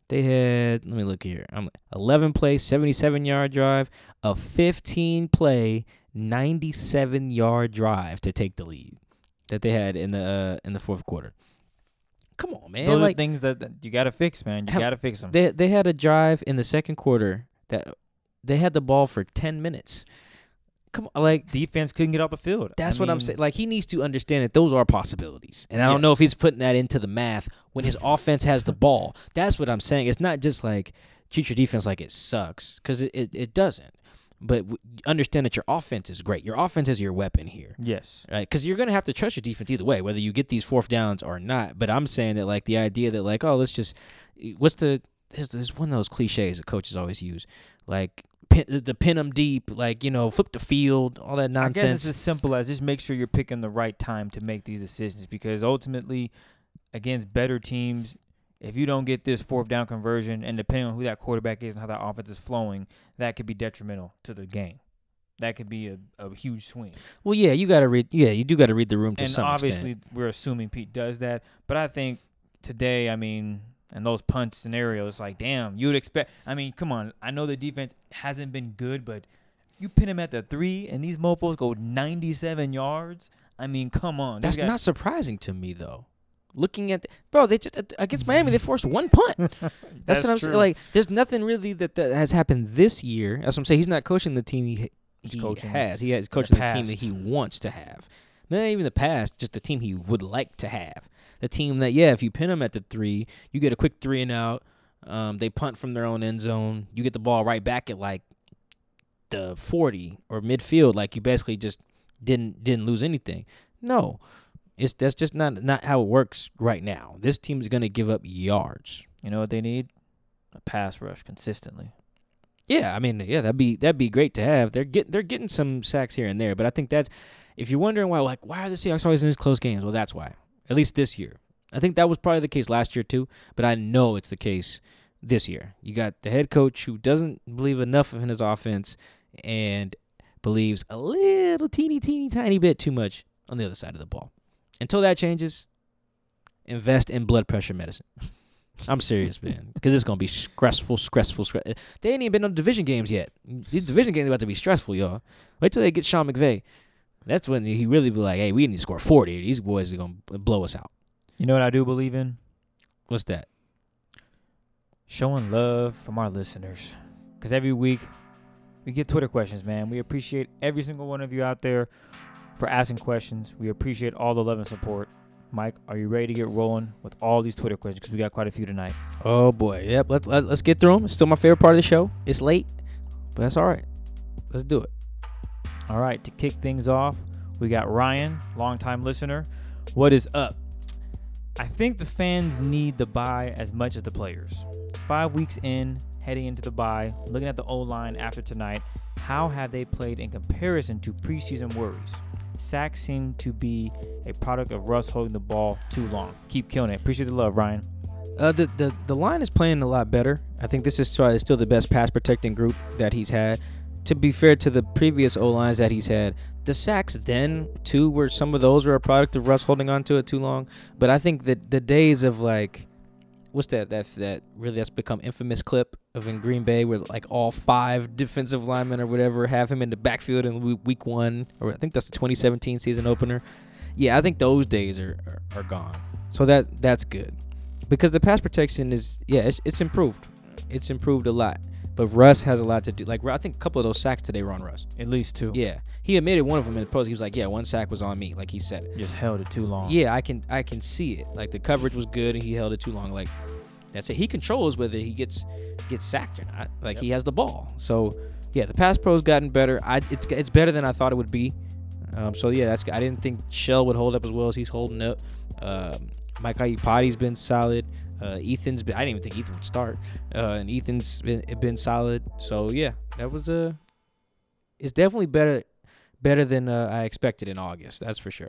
They had. Let me look here. I'm 11 play, 77 yard drive, a 15 play, 97 yard drive to take the lead that they had in the uh, in the fourth quarter. Come on, man! Those like are things that, that you got to fix, man. You got to fix them. they they had a drive in the second quarter that they had the ball for 10 minutes. Come on, like Defense couldn't get off the field. that's I what I'm saying. Like he needs to understand that those are possibilities, and I don't know if he's putting that into the math when his offense has the ball. That's what I'm saying. It's not just like treat your defense like it sucks because it, it it doesn't. But understand that your offense is great. Your offense is your weapon here. Yes. right? Because you're gonna have to trust your defense either way, whether you get these fourth downs or not. But I'm saying that like the idea that like oh let's just eh, what's the there's, there's one of those cliches that coaches always use like pin, the pin them deep like you know flip the field all that I guess nonsense. it's as simple as just make sure you're picking the right time to make these decisions because ultimately, against better teams, if you don't get this fourth down conversion and depending on who that quarterback is and how that offense is flowing, that could be detrimental to the game. That could be a, a huge swing. well, yeah, you gotta read. Yeah, you do gotta read the room to and some obviously, extent. we're assuming Pete does that. But I think today, I mean, and those punt scenarios, like, damn, you would expect. I mean, come on. I know the defense hasn't been good, but you pin him at the three, and these mofo's go 97 yards. I mean, come on. That's guys- not surprising to me though. Looking at the, bro, they just against Miami they forced one punt. That's, what I'm saying. Like, there's nothing really that, that has happened this year. That's what I'm saying. He's not coaching the team he, He's he coaching has. He has coaching the, the team that he wants to have. Not even the past, just the team he would like to have. The team that, yeah, if you pin them at the three, you get a quick three and out. Um, they punt from their own end zone. You get the ball right back at like the 40 or midfield. Like you basically just didn't didn't lose anything. No, it's that's just not not how it works right now. This team is gonna give up yards. You know what they need? A pass rush consistently. Yeah, I mean, yeah, that'd be that'd be great to have. They're getting they're getting some sacks here and there, but I think that's if you're wondering why, like, why are the Seahawks always in these close games? Well, that's why. At least this year. I think that was probably the case last year too, but I know it's the case this year. You got the head coach who doesn't believe enough in his offense and believes a little teeny teeny tiny bit too much on the other side of the ball. Until that changes, invest in blood pressure medicine. I'm serious, man, because it's gonna be stressful, stressful, stress. They ain't even been on division games yet. These division games are about to be stressful, y'all. Wait till they get Sean McVay. That's when he really be like, "Hey, we need to score 40. These boys are gonna blow us out." You know what I do believe in? What's that? Showing love from our listeners. Because every week we get Twitter questions, man. We appreciate every single one of you out there for asking questions. We appreciate all the love and support. Mike, are you ready to get rolling with all these Twitter questions? Because we got quite a few tonight. Oh boy, yep. Let, let, let's get through them. It's still my favorite part of the show. It's late, but that's all right. Let's do it. All right, to kick things off, we got Ryan, longtime listener. What is up? I think the fans need the bye as much as the players. Five weeks in, heading into the bye, looking at the O line after tonight, how have they played in comparison to preseason worries? Sacks seem to be a product of Russ holding the ball too long. Keep killing it. Appreciate the love, Ryan. Uh, the, the the line is playing a lot better. I think this is still the best pass protecting group that he's had. To be fair to the previous O lines that he's had, the sacks then too were some of those were a product of Russ holding on to it too long. But I think that the days of like, what's that that that really that's become infamous clip of in Green Bay where like all five defensive linemen or whatever have him in the backfield in week one or I think that's the 2017 season opener. Yeah, I think those days are are, are gone. So that that's good because the pass protection is yeah it's, it's improved it's improved a lot but russ has a lot to do like i think a couple of those sacks today were on russ. At least two. yeah. He admitted one of them in the post. He was like yeah one sack was on me like he said. It Just held it too long. yeah i can i can see it. Like the coverage was good and he held it too long. Like that's it. He controls whether he gets gets sacked or not. Like he has the ball. So yeah the pass pro's gotten better. I it's, it's better than i thought it would be. Um, so yeah that's i didn't think shell would hold up as well as he's holding up. Um, Mike Iupati's been solid. Uh, Ethan's been. I didn't even think Ethan would start. Uh, and Ethan's been been solid. So yeah, that was a. Uh, it's definitely better, better than uh, I expected in August. That's for sure.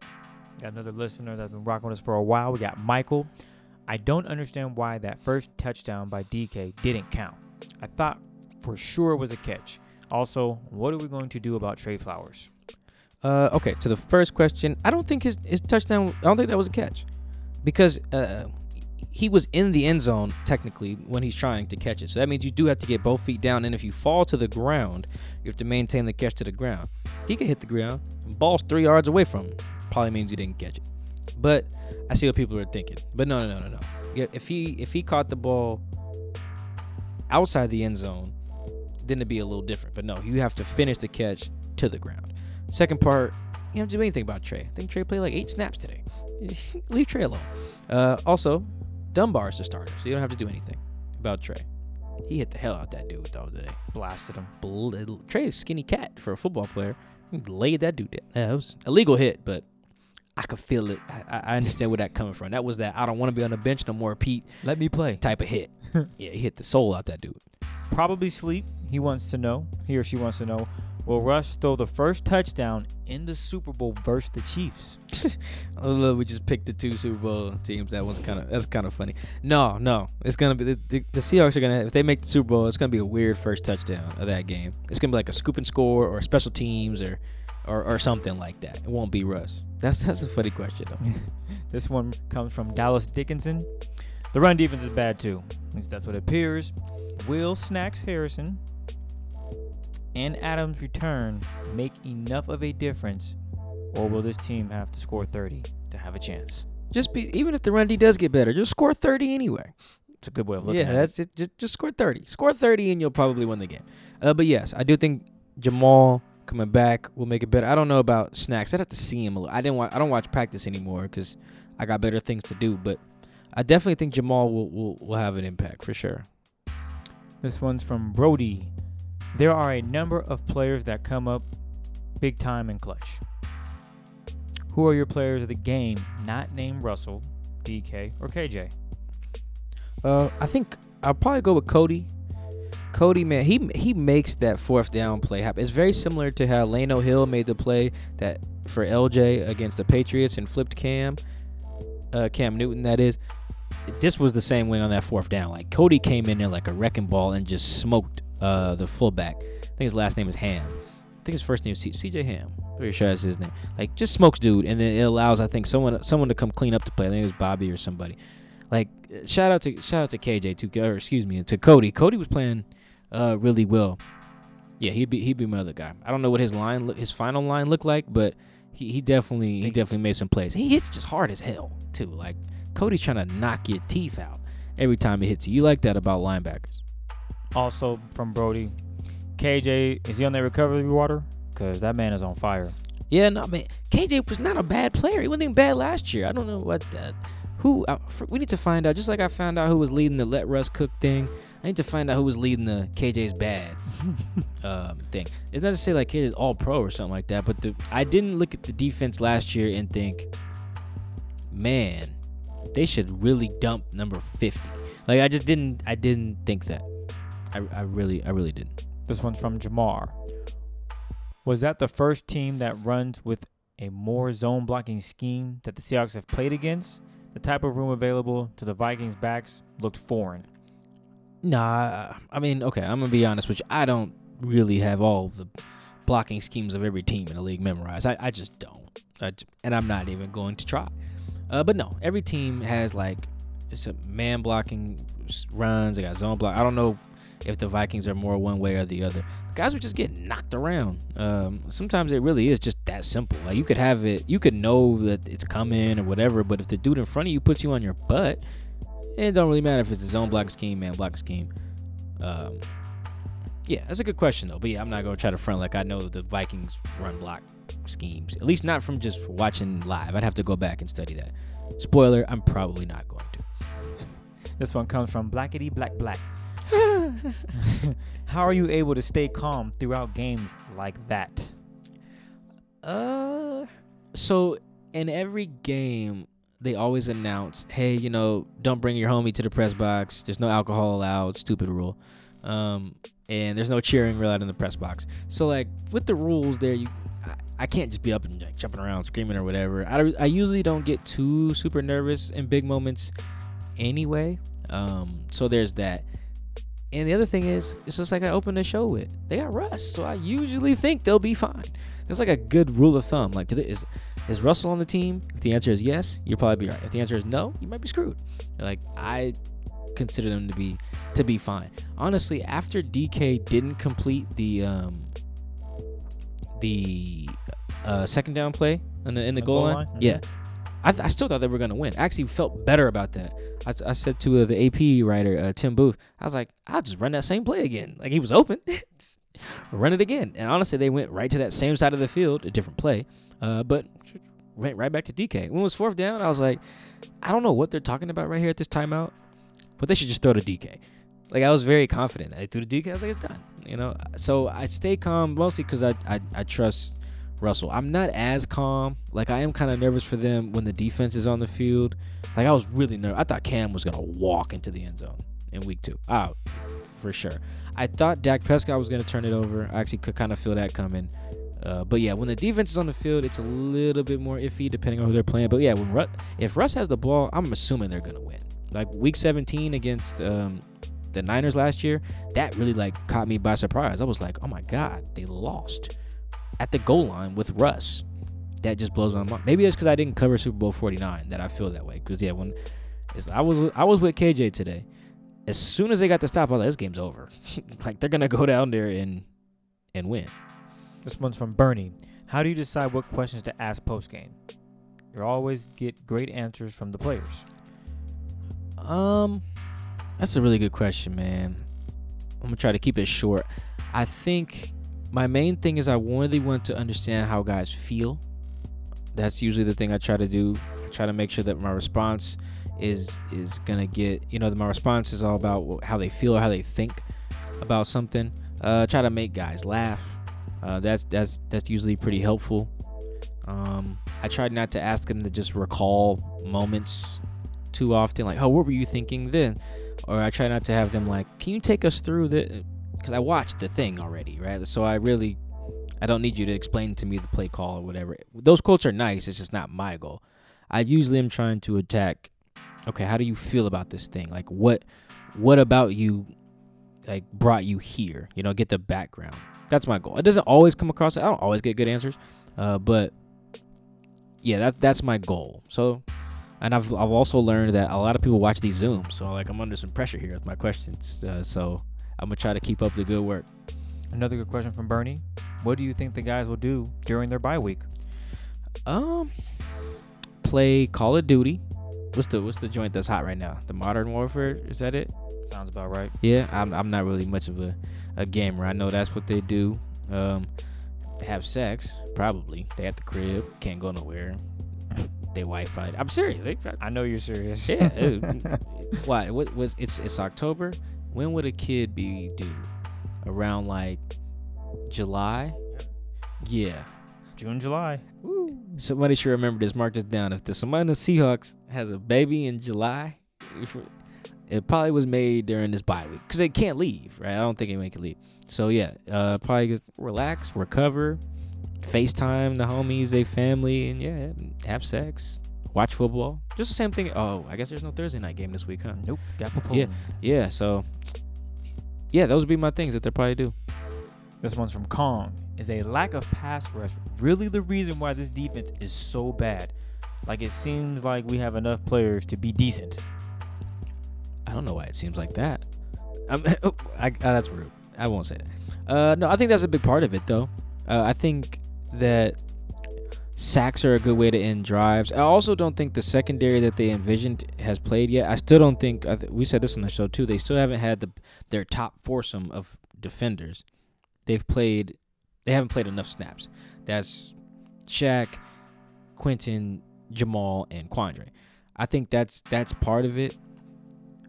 Got another listener that's been rocking with us for a while. We got Michael. I don't understand why that first touchdown by DK didn't count. I thought for sure it was a catch. Also, what are we going to do about Tre Flowers? Uh, okay, to the first question, I don't think his his touchdown. I don't think that was a catch, because uh, he was in the end zone technically when he's trying to catch it. So that means you do have to get both feet down, and if you fall to the ground, you have to maintain the catch to the ground. He can hit the ground. And ball's three yards away from him. Probably means you didn't catch it. But I see what people are thinking. But no, no, no, no, no. If he if he caught the ball outside the end zone, then it'd be a little different. But no, you have to finish the catch to the ground. Second part, you don't do anything about Tre. I think Tre played like eight snaps today. Leave Tre alone. Uh, also, Dunbar is the starter, so you don't have to do anything about Tre. He hit the hell out that dude though today. Blasted him. Bl- Tre is skinny cat for a football player. He laid that dude down. Yeah, it was a legal hit, but I could feel it. I, I- I understand where that coming from. That was that I don't want to be on the bench no more, Pete Let me play. type of hit. yeah, he hit the soul out that dude. Probably sleep. He wants to know. He or she wants to know. Will Russ throw the first touchdown in the Super Bowl versus the Chiefs? Oh, we just picked the two Super Bowl teams. That was kind of that's kind of funny. No, no, it's gonna be the, the, the Seahawks are gonna if they make the Super Bowl, it's gonna be a weird first touchdown of that game. It's gonna be like a scoop and score or special teams or or, or something like that. It won't be Russ. That's that's a funny question though. This one comes from Dallas Dickinson. The run defense is bad too. At least that's what it appears. Will Snacks Harrison and Adams' return make enough of a difference, or will this team have to score 30 to have a chance? just be even if the run D does get better, just score thirty anyway. It's a good way of looking yeah, at that's it. Just, just score thirty. Score thirty, and you'll probably win the game. Uh, but yes, I do think Jamal coming back will make it better. I don't know about snacks. I'd have to see him. A little. I didn't. Wa- I don't watch practice anymore because I got better things to do. But I definitely think Jamal will will, will have an impact for sure. This one's from Brody. There are a number of players that come up big time in clutch. Who are your players of the game not named Russell, DK, or KJ? Uh, I think I'll probably go with Cody. Cody, man, he he makes that fourth down play happen. It's very similar to how Lano Hill made the play that for LJ against the Patriots and flipped Cam, uh, Cam Newton. That is. This was the same way on that fourth down. Like Cody came in there like a wrecking ball and just smoked uh, the fullback. I think his last name is Ham. I think his first name is C- CJ Ham. Pretty sure that's his name. Like just smokes dude, and then it allows I think someone someone to come clean up the play. I think it was Bobby or somebody. Like shout out to shout out to KJ to or excuse me to Cody. Cody was playing uh, really well. Yeah, he'd be he'd be my other guy. I don't know what his line his final line looked like, but he he definitely he definitely made some plays. He hits just hard as hell too. Like Cody's trying to knock your teeth out every time he hits you. You like that about linebackers? Also from Brody, KJ is he on that recovery water? Cause that man is on fire. Yeah, no man. KJ was not a bad player. He wasn't even bad last year. I don't know what that. Who fr- we need to find out. Just like I found out who was leading the let Russ cook thing. I need to find out who was leading the KJ's bad um, thing. It's not to say like KJ's all pro or something like that, but the, I didn't look at the defense last year and think, man, they should really dump number fifty. Like I just didn't. I didn't think that. I, I really, I really didn't. This one's from Jamar. Was that the first team that runs with a more zone blocking scheme that the Seahawks have played against? The type of room available to the Vikings backs looked foreign. Nah, I mean, okay, I'm gonna be honest with you. I don't really have all the blocking schemes of every team in the league memorized. I, I just don't, I and I'm not even going to try. Uh, but no, every team has like it's a man blocking runs. They got zone block. I don't know if the Vikings are more one way or the other. Guys were just getting knocked around. Um, sometimes it really is just that simple. Like you could have it, you could know that it's coming or whatever, but if the dude in front of you puts you on your butt, it don't really matter if it's a zone block scheme, man block scheme. Um, yeah, that's a good question though. But yeah, I'm not gonna try to front like I know the Vikings run block schemes. At least not from just watching live. I'd have to go back and study that. Spoiler: I'm probably not going to. This one comes from Blackety Black Black. How are you able to stay calm throughout games like that? Uh, so in every game, they always announce, "Hey, you know, don't bring your homie to the press box. There's no alcohol allowed. Stupid rule." Um, and there's no cheering allowed in the press box. So like with the rules there, you, I, can't just be up and like, jumping around screaming or whatever. I, I usually don't get too super nervous in big moments, anyway. Um, so there's that. And the other thing is, it's just like I opened the show with. They got Russ, so I usually think they'll be fine. That's like a good rule of thumb. Like, is is Russell on the team? If the answer is yes, you'll probably be right. If the answer is no, you might be screwed. Like, I consider them to be to be fine. Honestly, after DK didn't complete the um the uh, second down play in the in the, The goal, goal line, line? Mhm. yeah. I, th- I still thought they were gonna win. I actually felt better about that. I, I said to uh, the AP writer uh, Tim Booth, I was like, I'll just run that same play again. Like he was open, run it again. And honestly, they went right to that same side of the field, a different play, uh, but went right back to DK. When it was fourth down, I was like, I don't know what they're talking about right here at this timeout, but they should just throw to DK. Like I was very confident. I threw to DK. I was like, it's done. You know. So I stay calm mostly because I, I I trust Russell. I'm not as calm. Like I am kind of nervous for them when the defense is on the field. Like I was really nervous. I thought Cam was gonna walk into the end zone in week two. Out for sure. I thought Dak Prescott was gonna turn it over. I actually could kind of feel that coming. Uh, but yeah, when the defense is on the field, it's a little bit more iffy depending on who they're playing. But yeah, when Ru- if Russ has the ball, I'm assuming they're gonna win. Like week 17 against um, the Niners last year, that really like caught me by surprise. I was like, oh my god, they lost at the goal line with Russ. That just blows my mind. Maybe it's because I didn't cover Super Bowl 49 that I feel that way. Because yeah, when it's, I was I was with KJ today. As soon as they got the stop, I was like, this game's over. like they're gonna go down there and and win. This one's from Bernie. How do you decide what questions to ask post game? You always get great answers from the players. Um, that's a really good question, man. I'm gonna try to keep it short. I think my main thing is I really want to understand how guys feel. That's usually the thing I try to do. I try to make sure that my response is is gonna get you know that my response is all about how they feel or how they think about something. Uh, try to make guys laugh. Uh, that's that's that's usually pretty helpful. Um, I try not to ask them to just recall moments too often. Like, oh, what were you thinking then? Or I try not to have them like, can you take us through the? Because I watched the thing already, right? So I really, I don't need you to explain to me the play call or whatever. Those quotes are nice. It's just not my goal. I usually am trying to attack. Okay, how do you feel about this thing? Like, what, what about you, like, brought you here? You know, get the background. That's my goal. It doesn't always come across. I don't always get good answers, uh, but yeah, that's that's my goal. So and I've I've also learned that a lot of people watch these zooms, so like I'm under some pressure here with my questions. Uh, so I'm gonna try to keep up the good work. Another good question from Bernie. What do you think the guys will do during their bye week? Um, play Call of Duty. What's the what's the joint that's hot right now? The Modern Warfare is that it? Sounds about right. Yeah, I'm I'm not really much of a, a gamer. I know that's what they do. Um, have sex probably. They at the crib, can't go nowhere. They Wi-Fi. I'm serious. They, I know you're serious. yeah. why? What was it's it's October. When would a kid be due? Around like July. Yeah. June, July. Somebody should remember this. Mark this down. If the, somebody in the Seahawks has a baby in July, it probably was made during this bye week because they can't leave, right? I don't think anyone can leave. So yeah, uh, probably just relax, recover, FaceTime the homies, they family, and yeah, have sex, watch football. Just the same thing. Oh, I guess there's no Thursday night game this week, huh? Nope. Got Yeah. Yeah. So yeah, those would be my things that they probably do. This one's from Kong. Is a lack of pass rush really the reason why this defense is so bad? Like it seems like we have enough players to be decent. I don't know why it seems like that. I'm, I, uh, that's rude. I won't say that. Uh, no, I think that's a big part of it, though. Uh, I think that sacks are a good way to end drives. I also don't think the secondary that they envisioned has played yet. I still don't think. We said this on the show too. They still haven't had the their top foursome of defenders. They've played. They haven't played enough snaps. That's Shaq, Quinton, Jamal, and Quandre. I think that's that's part of it.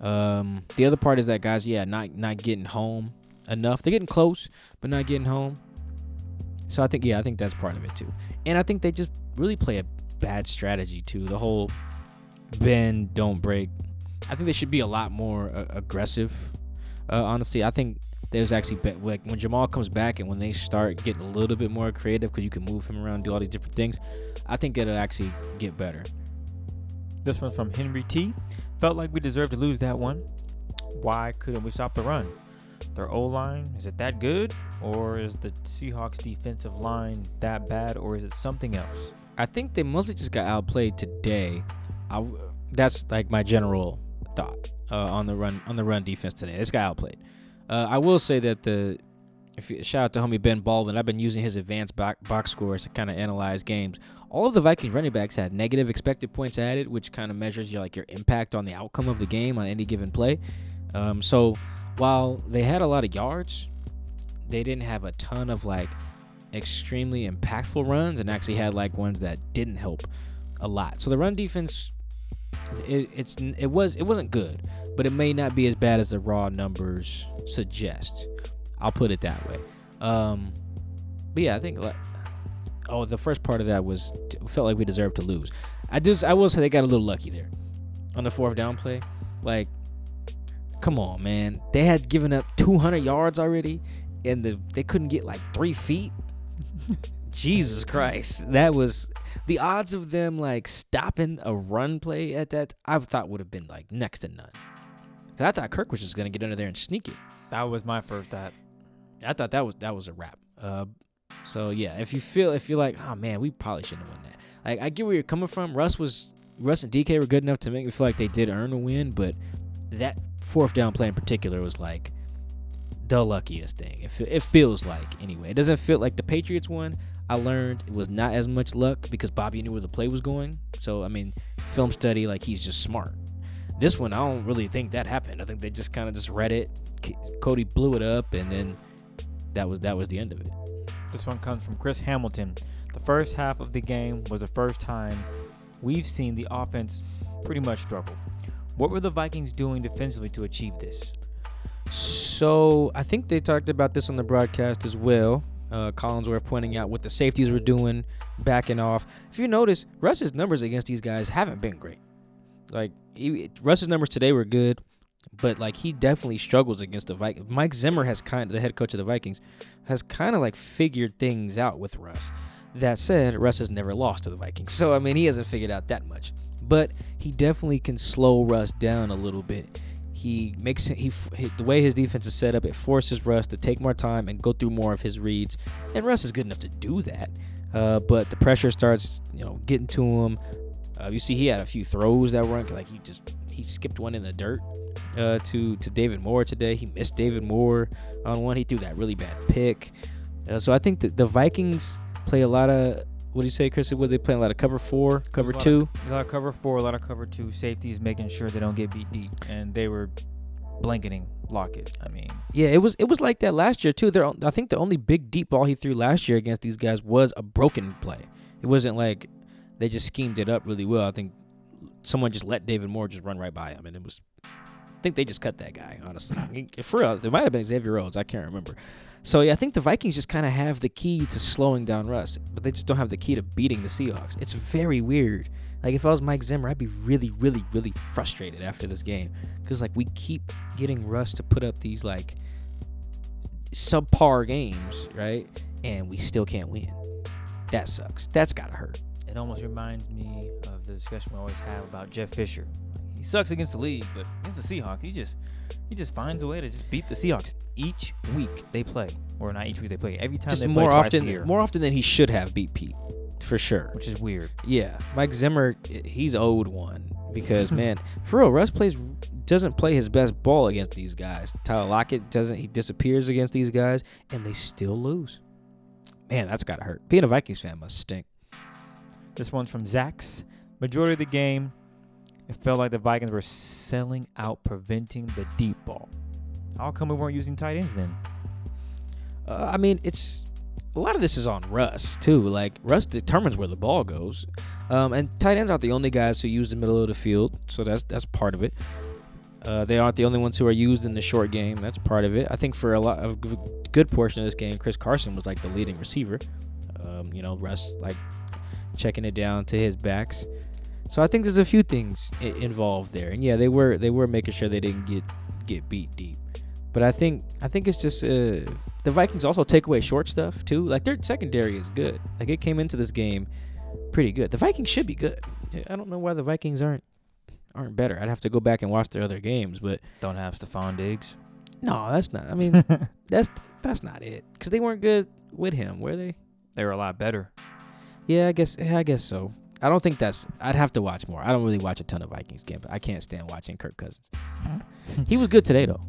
Um, the other part is that guys, yeah, not not getting home enough. They're getting close, but not getting home. So I think, yeah, I think that's part of it too. And I think they just really play a bad strategy too. The whole bend, don't break. I think they should be a lot more uh, aggressive. Uh, honestly, I think there's actually be- like when Jamal comes back and when they start getting a little bit more creative because you can move him around, do all these different things. I think it'll actually get better. This one's from Henry T. Felt like we deserved to lose that one. Why couldn't we stop the run? Their O line, is it that good? Or is the Seahawks defensive line that bad? Or is it something else? I think they mostly just got outplayed today. I that's like my general thought uh, on the run on the run defense today. This got outplayed. Uh, I will say that the if you, shout out to homie Ben Baldwin. I've been using his advanced box, box scores to kind of analyze games. All of the Vikings running backs had negative expected points added, which kind of measures your like your impact on the outcome of the game on any given play. Um, so while they had a lot of yards, they didn't have a ton of like extremely impactful runs and actually had like ones that didn't help a lot. So the run defense it, it's it was it wasn't good, but it may not be as bad as the raw numbers suggest. I'll put it that way. Um, but yeah, I think like oh, the first part of that was felt like we deserved to lose. I just I will say they got a little lucky there on the fourth down play. Like, come on, man, they had given up 200 yards already, and the they couldn't get like three feet. Jesus Christ, that was the odds of them like stopping a run play at that. I thought would have been like next to none. Cause I thought Kirk was just gonna get under there and sneak it. That was my first thought. I thought that was that was a wrap. Uh, so yeah, if you feel if you're like, oh man, we probably shouldn't have won that. Like I get where you're coming from. Russ was Russ and DK were good enough to make me feel like they did earn a win, but that fourth down play in particular was like the luckiest thing. It, it feels like anyway. It doesn't feel like the Patriots one. I learned it was not as much luck because Bobby knew where the play was going. So I mean, film study like he's just smart. This one I don't really think that happened. I think they just kind of just read it. Cody blew it up, and then that was that was the end of it. This one comes from Chris Hamilton. The first half of the game was the first time we've seen the offense pretty much struggle. What were the Vikings doing defensively to achieve this? So I think they talked about this on the broadcast as well. Uh, Collinsworth pointing out what the safeties were doing, backing off. If you notice, Russ's numbers against these guys haven't been great. Like he, Russ's numbers today were good, but like he definitely struggles against the Vikings. Mike Zimmer has kind of the head coach of the Vikings has kind of like figured things out with Russ. That said, Russ has never lost to the Vikings, so I mean he hasn't figured out that much. But he definitely can slow Russ down a little bit. He makes he, he the way his defense is set up, it forces Russ to take more time and go through more of his reads. And Russ is good enough to do that. Uh, but the pressure starts, you know, getting to him. Uh, you see, he had a few throws that weren't like he just he skipped one in the dirt uh, to to David Moore today. He missed David Moore on one. He threw that really bad pick. Uh, so I think that the Vikings play a lot of what do you say, Chris? Were they playing a lot of cover four, cover lot of- two? A lot of cover four, a lot of cover two. Safeties making sure they don't get beat deep, and they were blanketing Lockett. I mean, Yeah, it was it was like that last year too. There, I think the only big deep ball he threw last year against these guys was a broken play. It wasn't like they just schemed it up really well. I think someone just let David Moore just run right by him, and it was. Think they just cut that guy. Honestly, for real, there might have been Xavier Rhodes. I can't remember. So yeah, I think the Vikings just kind of have the key to slowing down Russ, but they just don't have the key to beating the Seahawks. It's very weird. Like if I was Mike Zimmer, I'd be really, really, really frustrated after this game because like we keep getting Russ to put up these like subpar games, right? And we still can't win. That sucks. That's gotta hurt. it almost reminds me of the discussion we always have about Jeff Fisher. He sucks against the league, but against the Seahawks, he just he just finds a way to just beat the Seahawks each week they play, or not each week they play. Every time Just they more play twice a often, year, more often than he should have beat Pete, for sure. which is weird. Yeah, Mike Zimmer, he's owed one because man, for real, Russ plays doesn't play his best ball against these guys. Tyler Lockett doesn't. He disappears against these guys, and they still lose. Man, that's gotta hurt. Being a Vikings fan must stink. This one's from Zach's. Majority of the game, it felt like the Vikings were selling out, preventing the deep ball. How come we weren't using tight ends then? Uh, I mean, it's a lot of this is on Russ too. Like Russ determines where the ball goes, um, and tight ends aren't the only guys who use the middle of the field, so that's that's part of it. Uh, they aren't the only ones who are used in the short game. That's part of it. I think for a lot of good portion of this game, Chris Carson was like the leading receiver. Um, you know, Russ like checking it down to his backs. So I think there's a few things I- involved there, and yeah, they were they were making sure they didn't get get beat deep. But I think I think it's just uh, the Vikings also take away short stuff too. Like their secondary is good. Like it came into this game pretty good. The Vikings should be good. I don't know why the Vikings aren't aren't better. I'd have to go back and watch their other games, but Don't have Stefon Diggs. no, that's not. I mean, that's that's not it. Cause they weren't good with him, were they? They were a lot better. Yeah, I guess. Yeah, I guess so. I don't think that's. I'd have to watch more. I don't really watch a ton of Vikings games. But I can't stand watching Kirk Cousins. he was good today though.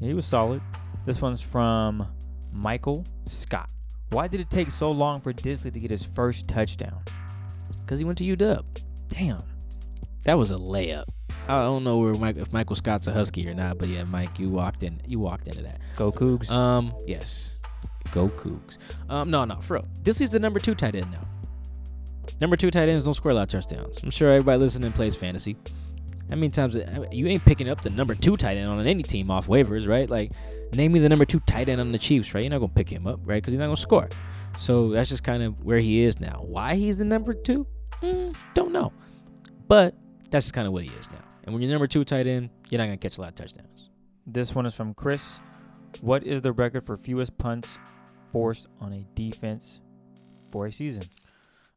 He was solid. This one's from Michael Scott. Why did it take so long for Dissly to get his first touchdown? Cause he went to UW. Damn. That was a layup. I don't know where Mike, if Michael Scott's a Husky or not, but yeah, Mike, you walked in. You walked into that. Go Cougs. Um, yes, go Cougs. Um, no, no, for real. This is the number two tight end now. Number two tight ends don't score a lot of touchdowns. I'm sure everybody listening plays fantasy. How many times you ain't picking up the number two tight end on any team off waivers, right? Like, name me the number two tight end on the Chiefs, right? You're not gonna pick him up, right? Because he's not gonna score. So that's just kind of where he is now. Why he's the number two? Mm, don't know. But that's just kind of what he is now. And when you're number two tight end, you're not gonna catch a lot of touchdowns. This one is from Chris. What is the record for fewest punts forced on a defense for a season?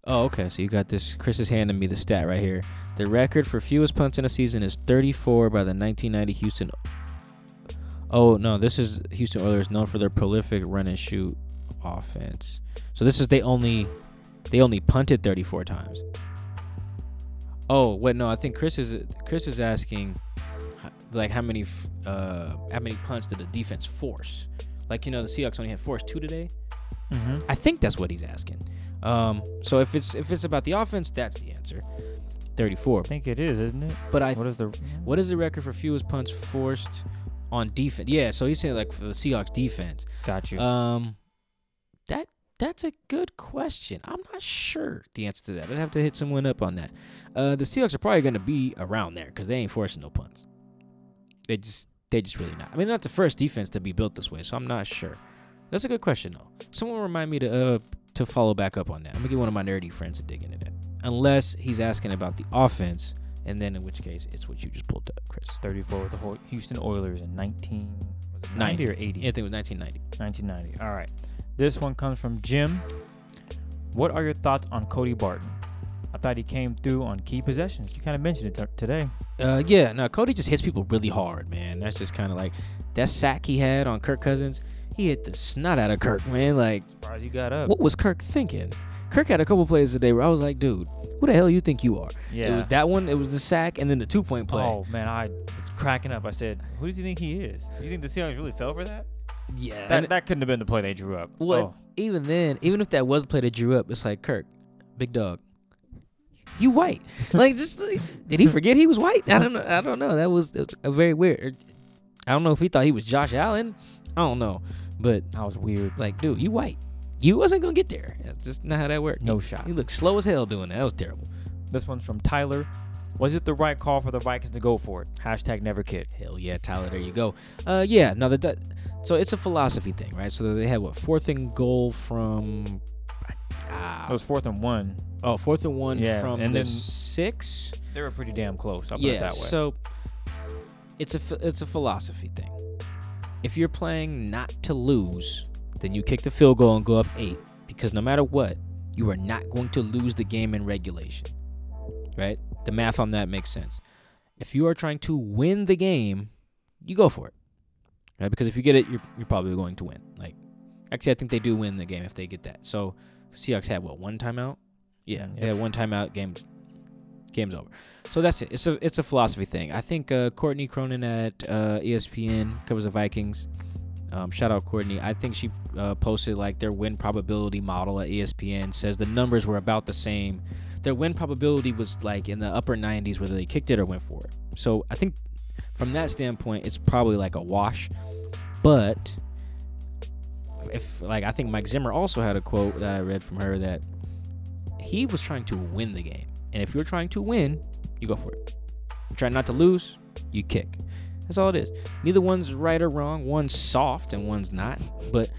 Oh, okay. So you got this. Chris is handing me the stat right here. The record for fewest punts in a season is 34 by the 1990 Houston. Oh no, this is Houston Oilers known for their prolific run and shoot offense. So this is they only they only punted 34 times. Oh wait, no. I think Chris is Chris is asking like how many uh how many punts did the defense force? Like you know the Seahawks only had forced two today. Mm-hmm. I think that's what he's asking. Um, so if it's if it's about the offense, that's the answer. 34. I think it is, isn't it? But I What is the what is the record for fewest punts forced on defense? Yeah, so he's saying like for the Seahawks defense. Got you. Um, that that's a good question. I'm not sure the answer to that. I'd have to hit someone up on that. Uh, the Seahawks are probably going to be around there because they ain't forcing no punts. They just they just really not. I mean, they're not the first defense to be built this way, so I'm not sure. That's a good question though. Someone remind me to uh to follow back up on that. I'm gonna get one of my nerdy friends to dig into that. Unless he's asking about the offense, and then in which case it's what you just pulled up, Chris. 34 with the Ho- Houston Oilers in 19 was it 90. 90 or 80? I think it was 1990. 1990. All right. This one comes from Jim. What are your thoughts on Cody Barton? I thought he came through on key possessions. You kind of mentioned it t- today. Uh, yeah, no, Cody just hits people really hard, man. That's just kind of like that sack he had on Kirk Cousins. He hit the snot out of Kirk, man. Like, Surprised you got up. what was Kirk thinking? Kirk had a couple plays today where I was like, dude, who the hell you think you are? It Yeah. was that one, it was the sack, and then the two point play. Oh man, I was cracking up. I said, "Who does he think he is? Do you think the Seahawks really fell for that? yeah. That that couldn't have been the play they drew up." what? Oh, Even then, even if that was the play that drew up, it's like Kirk, big dog. You white? like, just like, did he forget he was white? I don't know. I don't know. That was, that was a very weird. Er, I don't know if he thought he was Josh Allen. I don't know, but I was weird. like, dude, you white. You wasn't gonna get there. That's just not how that worked. No He- shot. You looked slow as hell doing that. That was terrible. This one's from Tyler. Was it the right call for the Vikings to go for it? Hashtag never kid. Hell yeah, Tyler. There you go. Uh, yeah. No, that. So it's a philosophy thing, right? So they had what fourth and goal from. Ah, It was fourth and one. oh, fourth and one Yeah, from and the then- six. They were pretty damn close. I'll put yeah. it that way. So it's a it's a philosophy thing. If you're playing not to lose, then you kick the field goal and go up eight because no matter what, you are not going to lose the game in regulation. Right? The math on that makes sense. If you are trying to win the game, you go for it. Right? Because if you get it, you're, you're probably going to win. Like, actually, I think they do win the game if they get that. So, Seahawks had what one timeout? Yeah, Mm, they had one timeout. Games, game's over. So that's it. It's a it's a philosophy thing. I think uh, Courtney Cronin at uh, ESPN covers the Vikings. Um, shout out Courtney. I think she uh, posted like their win probability model at ESPN says the numbers were about the same. Their win probability was like in the upper 90s whether they kicked it or went for it. So I think from that standpoint, it's probably like a wash. But if like I think Mike Zimmer also had a quote that I read from her that he was trying to win the game. And if you're trying to win, you go for it. You're trying not to lose, you kick. That's all it is. Neither one's right or wrong. One's soft and one's not. But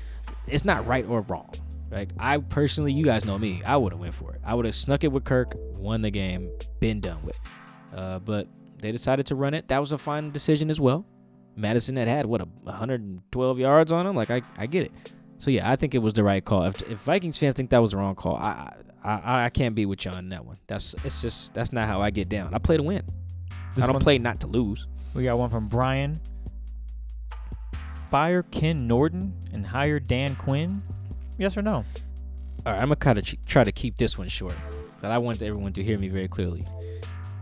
it's not right or wrong. Like I personally, you guys know me. I would have went for it. I would have snuck it with Kirk, won the game, been done with. it. Uh, but they decided to run it. That was a fine decision as well. Mattison had had what a 112 yards on him. Like I, I get it. So yeah, I think it was the right call. If, if Vikings fans think that was the wrong call, I, I I can't be with y'all on that one. That's it's just that's not how I get down. I play to win. This I don't one- play not to lose. We got one from Brian. Fire Ken Norton and hire Dan Quinn? Yes or no? All right, I'm gonna try to try to keep this one short, but I want everyone to hear me very clearly.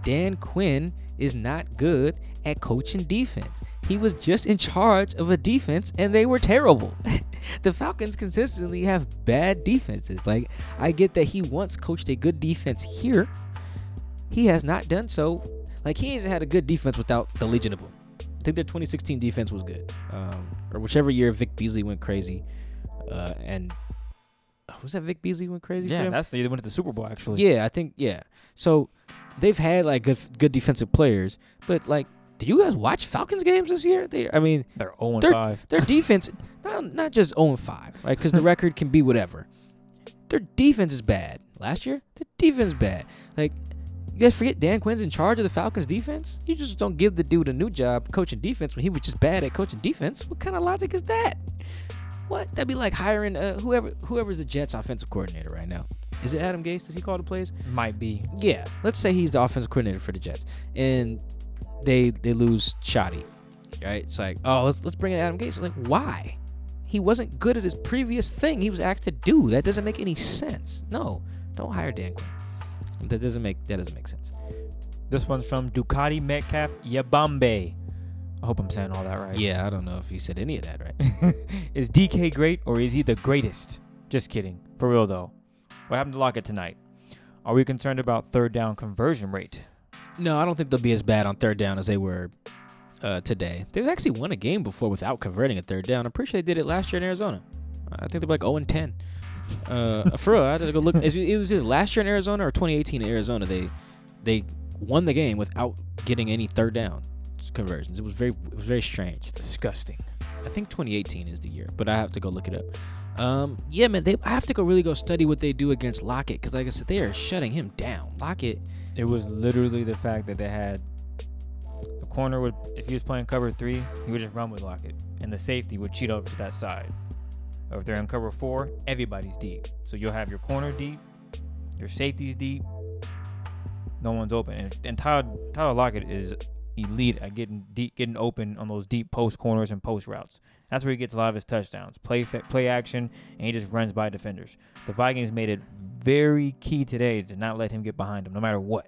Dan Quinn is not good at coaching defense. He was just in charge of a defense, and they were terrible. the Falcons consistently have bad defenses. Like I get that he once coached a good defense here. He has not done so. Like he hasn't had a good defense without the Legion of Boom. I think their 2016 defense was good, um, or whichever year Vic Beasley went crazy, uh, and was that Vic Beasley went crazy? for Yeah, that's the year they went to the Super Bowl actually. Yeah, I think yeah. So they've had like good good defensive players, but like, did you guys watch Falcons games this year? They, I mean, They're 0 and They're- 5. their defense not not just 0 and 5, right? Because the record can be whatever. Their defense is bad. Last year, their defense is bad. Like. You guys forget Dan Quinn's in charge of the Falcons defense? You just don't give the dude a new job coaching defense when he was just bad at coaching defense. What kind of logic is that? What? That'd be like hiring uh, whoever whoever's the Jets offensive coordinator right now. Is it Adam Gase? Does he call the plays? Might be. Yeah, let's say he's the offensive coordinator for the Jets, and they they lose Shoddy, right? It's like, oh, let's let's bring in Adam Gase. It's like, why? He wasn't good at his previous thing he was asked to do. That doesn't make any sense. No, don't hire Dan Quinn. That doesn't make that doesn't make sense. This one's from Ducati Metcalf Yabambe. I hope I'm saying all that right. Yeah, I don't know if you said any of that right. is DK great or is he the greatest? Just kidding. For real though. What happened to Lockett tonight? Are we concerned about third down conversion rate? No, I don't think they'll be as bad on third down as they were uh, today. They've actually won a game before without converting a third down. I'm pretty sure they did it last year in Arizona. I think they were like 0 and 10. Uh, for real, I had to go look. It was it was either last year in Arizona or 2018 in Arizona. They they won the game without getting any third down conversions. It was very it was very strange. Disgusting. I think 2018 is the year, but I have to go look it up. Um, yeah, man, they I have to go really go study what they do against Lockett because, like I said, they are shutting him down. Lockett, It was literally the fact that they had the corner would if he was playing cover three, he would just run with Lockett. And the safety would cheat over to that side. Or if they're in cover four, everybody's deep. So you'll have your corner deep, your safety's deep, no one's open. And, and Tyler, Tyler Lockett is elite at getting deep, getting open on those deep post corners and post routes. That's where he gets a lot of his touchdowns. Play play action, and he just runs by defenders. The Vikings made it very key today to not let him get behind him, no matter what.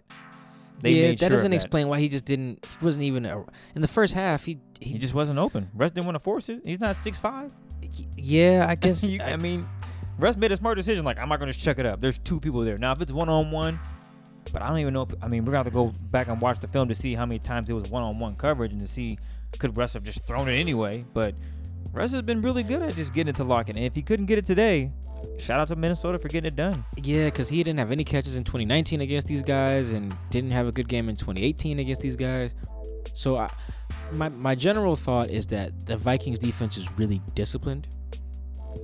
They yeah, that sure doesn't explain why he just didn't. He wasn't even a, in the first half. He he, He just wasn't open. Russ didn't want to force it. He's not six five. yeah. I guess you, I, I mean, Russ made a smart decision. Like, I'm not gonna just chuck it up. There's two people there. Now, if it's one on one, but I don't even know. if I mean, we're gonna have to go back and watch the film to see how many times it was one on one coverage and to see could Russ have just thrown it anyway. But Russ has been really good at just getting it to Lockett. And if he couldn't get it today, shout out to Minnesota for getting it done. Yeah, because he didn't have any catches in 2019 against these guys and didn't have a good game in 2018 against these guys. So I, my my general thought is that the Vikings defense is really disciplined.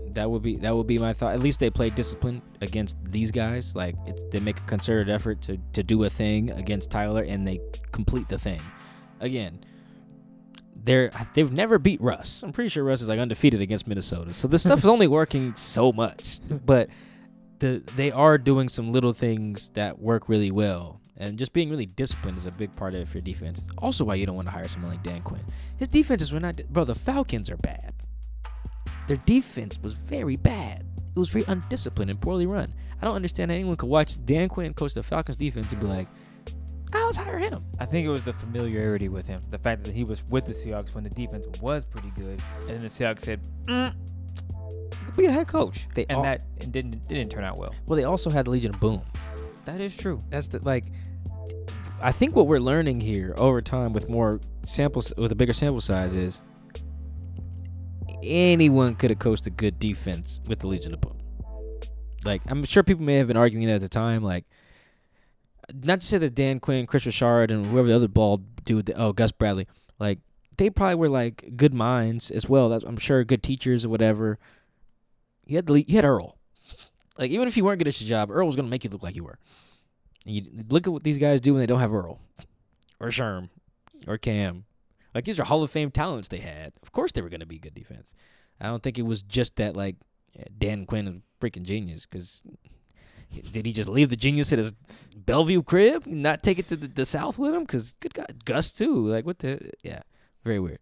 That would be that would be my thought. At least they play disciplined against these guys. Like they make a concerted effort to to do a thing against Tyler and they complete the thing. Again, they're they've never beat Russ. I'm pretty sure Russ is like undefeated against Minnesota. So this stuff is only working so much. But the they are doing some little things that work really well. And just being really disciplined is a big part of your defense. Also, why you don't want to hire someone like Dan Quinn. His defenses were not, bro. The Falcons are bad. Their defense was very bad. It was very undisciplined and poorly run. I don't understand how anyone could watch Dan Quinn coach the Falcons defense and be like, "Ah, let's hire him." I think it was the familiarity with him, the fact that he was with the Seahawks when the defense was pretty good, and then the Seahawks said, mm, "You could be a head coach," They and all- that it didn't it didn't turn out well. Well, they also had the Legion of Boom. That is true. That's the like. I think what we're learning here over time with more samples with a bigger sample size is anyone could have coached a good defense with the Legion of Boom. Like I'm sure people may have been arguing that at the time. Like, not to say that Dan Quinn, Kris Richard, and whoever the other bald dude, oh Gus Bradley, like they probably were like good minds as well. That's I'm sure good teachers or whatever. You had the, you had Earl. Like even if you weren't good at your job, Earl was gonna make you look like you were. You look at what these guys do when they don't have Earl, or Sherm, or Cam. Like these are Hall of Fame talents they had. Of course they were gonna be good defense. I don't think it was just that like Dan Quinn is a freaking genius because did he just leave the genius at his Bellevue crib and not take it to the, the South with him? Because good God, Gus too. Like what the yeah, very weird.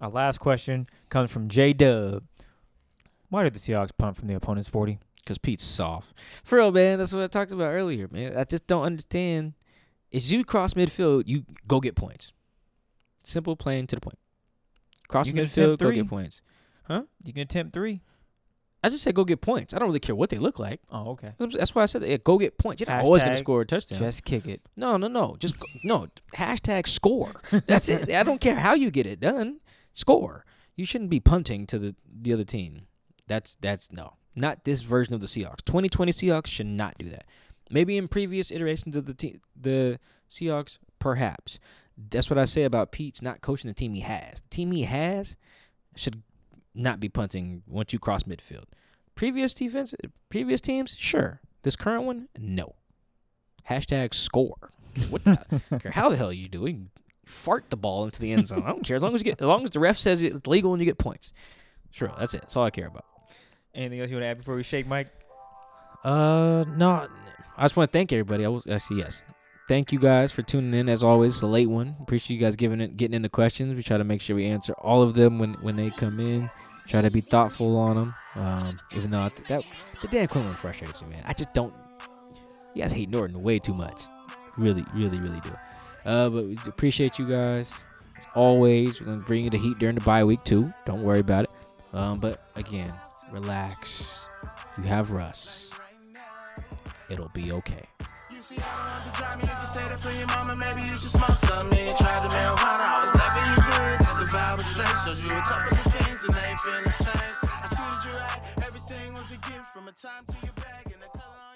Our last question comes from J Dub. Why did the Seahawks punt from the opponent's 40? Because Pete's soft. For real, man. That's what I talked about earlier, man. I just don't understand. Is you cross midfield, you go get points. Simple, plain, to the point. Cross midfield, go get points. Huh? You can attempt three. I just said go get points. I don't really care what they look like. Oh, okay. That's why I said that. Yeah, go get points. You're not always Hashtag to score a touchdown. Just kick it. no, no, no. Just go, no. Hashtag score. That's it. I don't care how you get it done. Score. You shouldn't be punting to the, the other team. That's that's no. Not this version of the Seahawks. 2020 Seahawks should not do that. Maybe in previous iterations of the team, the Seahawks, perhaps. That's what I say about Pete's not coaching the team he has. The team he has should not be punting once you cross midfield. Previous defense, previous teams, sure. This current one, no. Hashtag score. What the, I don't care how the hell are you doing? Fart the ball into the end zone. I don't care as long as you get, as long as the ref says it's legal and you get points. Sure, that's it. That's all I care about. Anything else you want to add before we shake, Mike? Uh, no. I just want to thank everybody. I was actually yes. Thank you guys for tuning in. As always, it's a late one. Appreciate you guys giving it, getting into questions. We try to make sure we answer all of them when when they come in. Try to be thoughtful on them. Um, even though th- that the Dan Quinn one frustrates me, man. I just don't. You guys hate Norton way too much. Really, really, really do. Uh, but we appreciate you guys. As always, we're gonna bring you the heat during the bye week too. Don't worry about it. Um, but again, relax. You have Russ. It'll be okay. You feelings change. I treated you right. Everything was a gift from a time to your bag. And a color.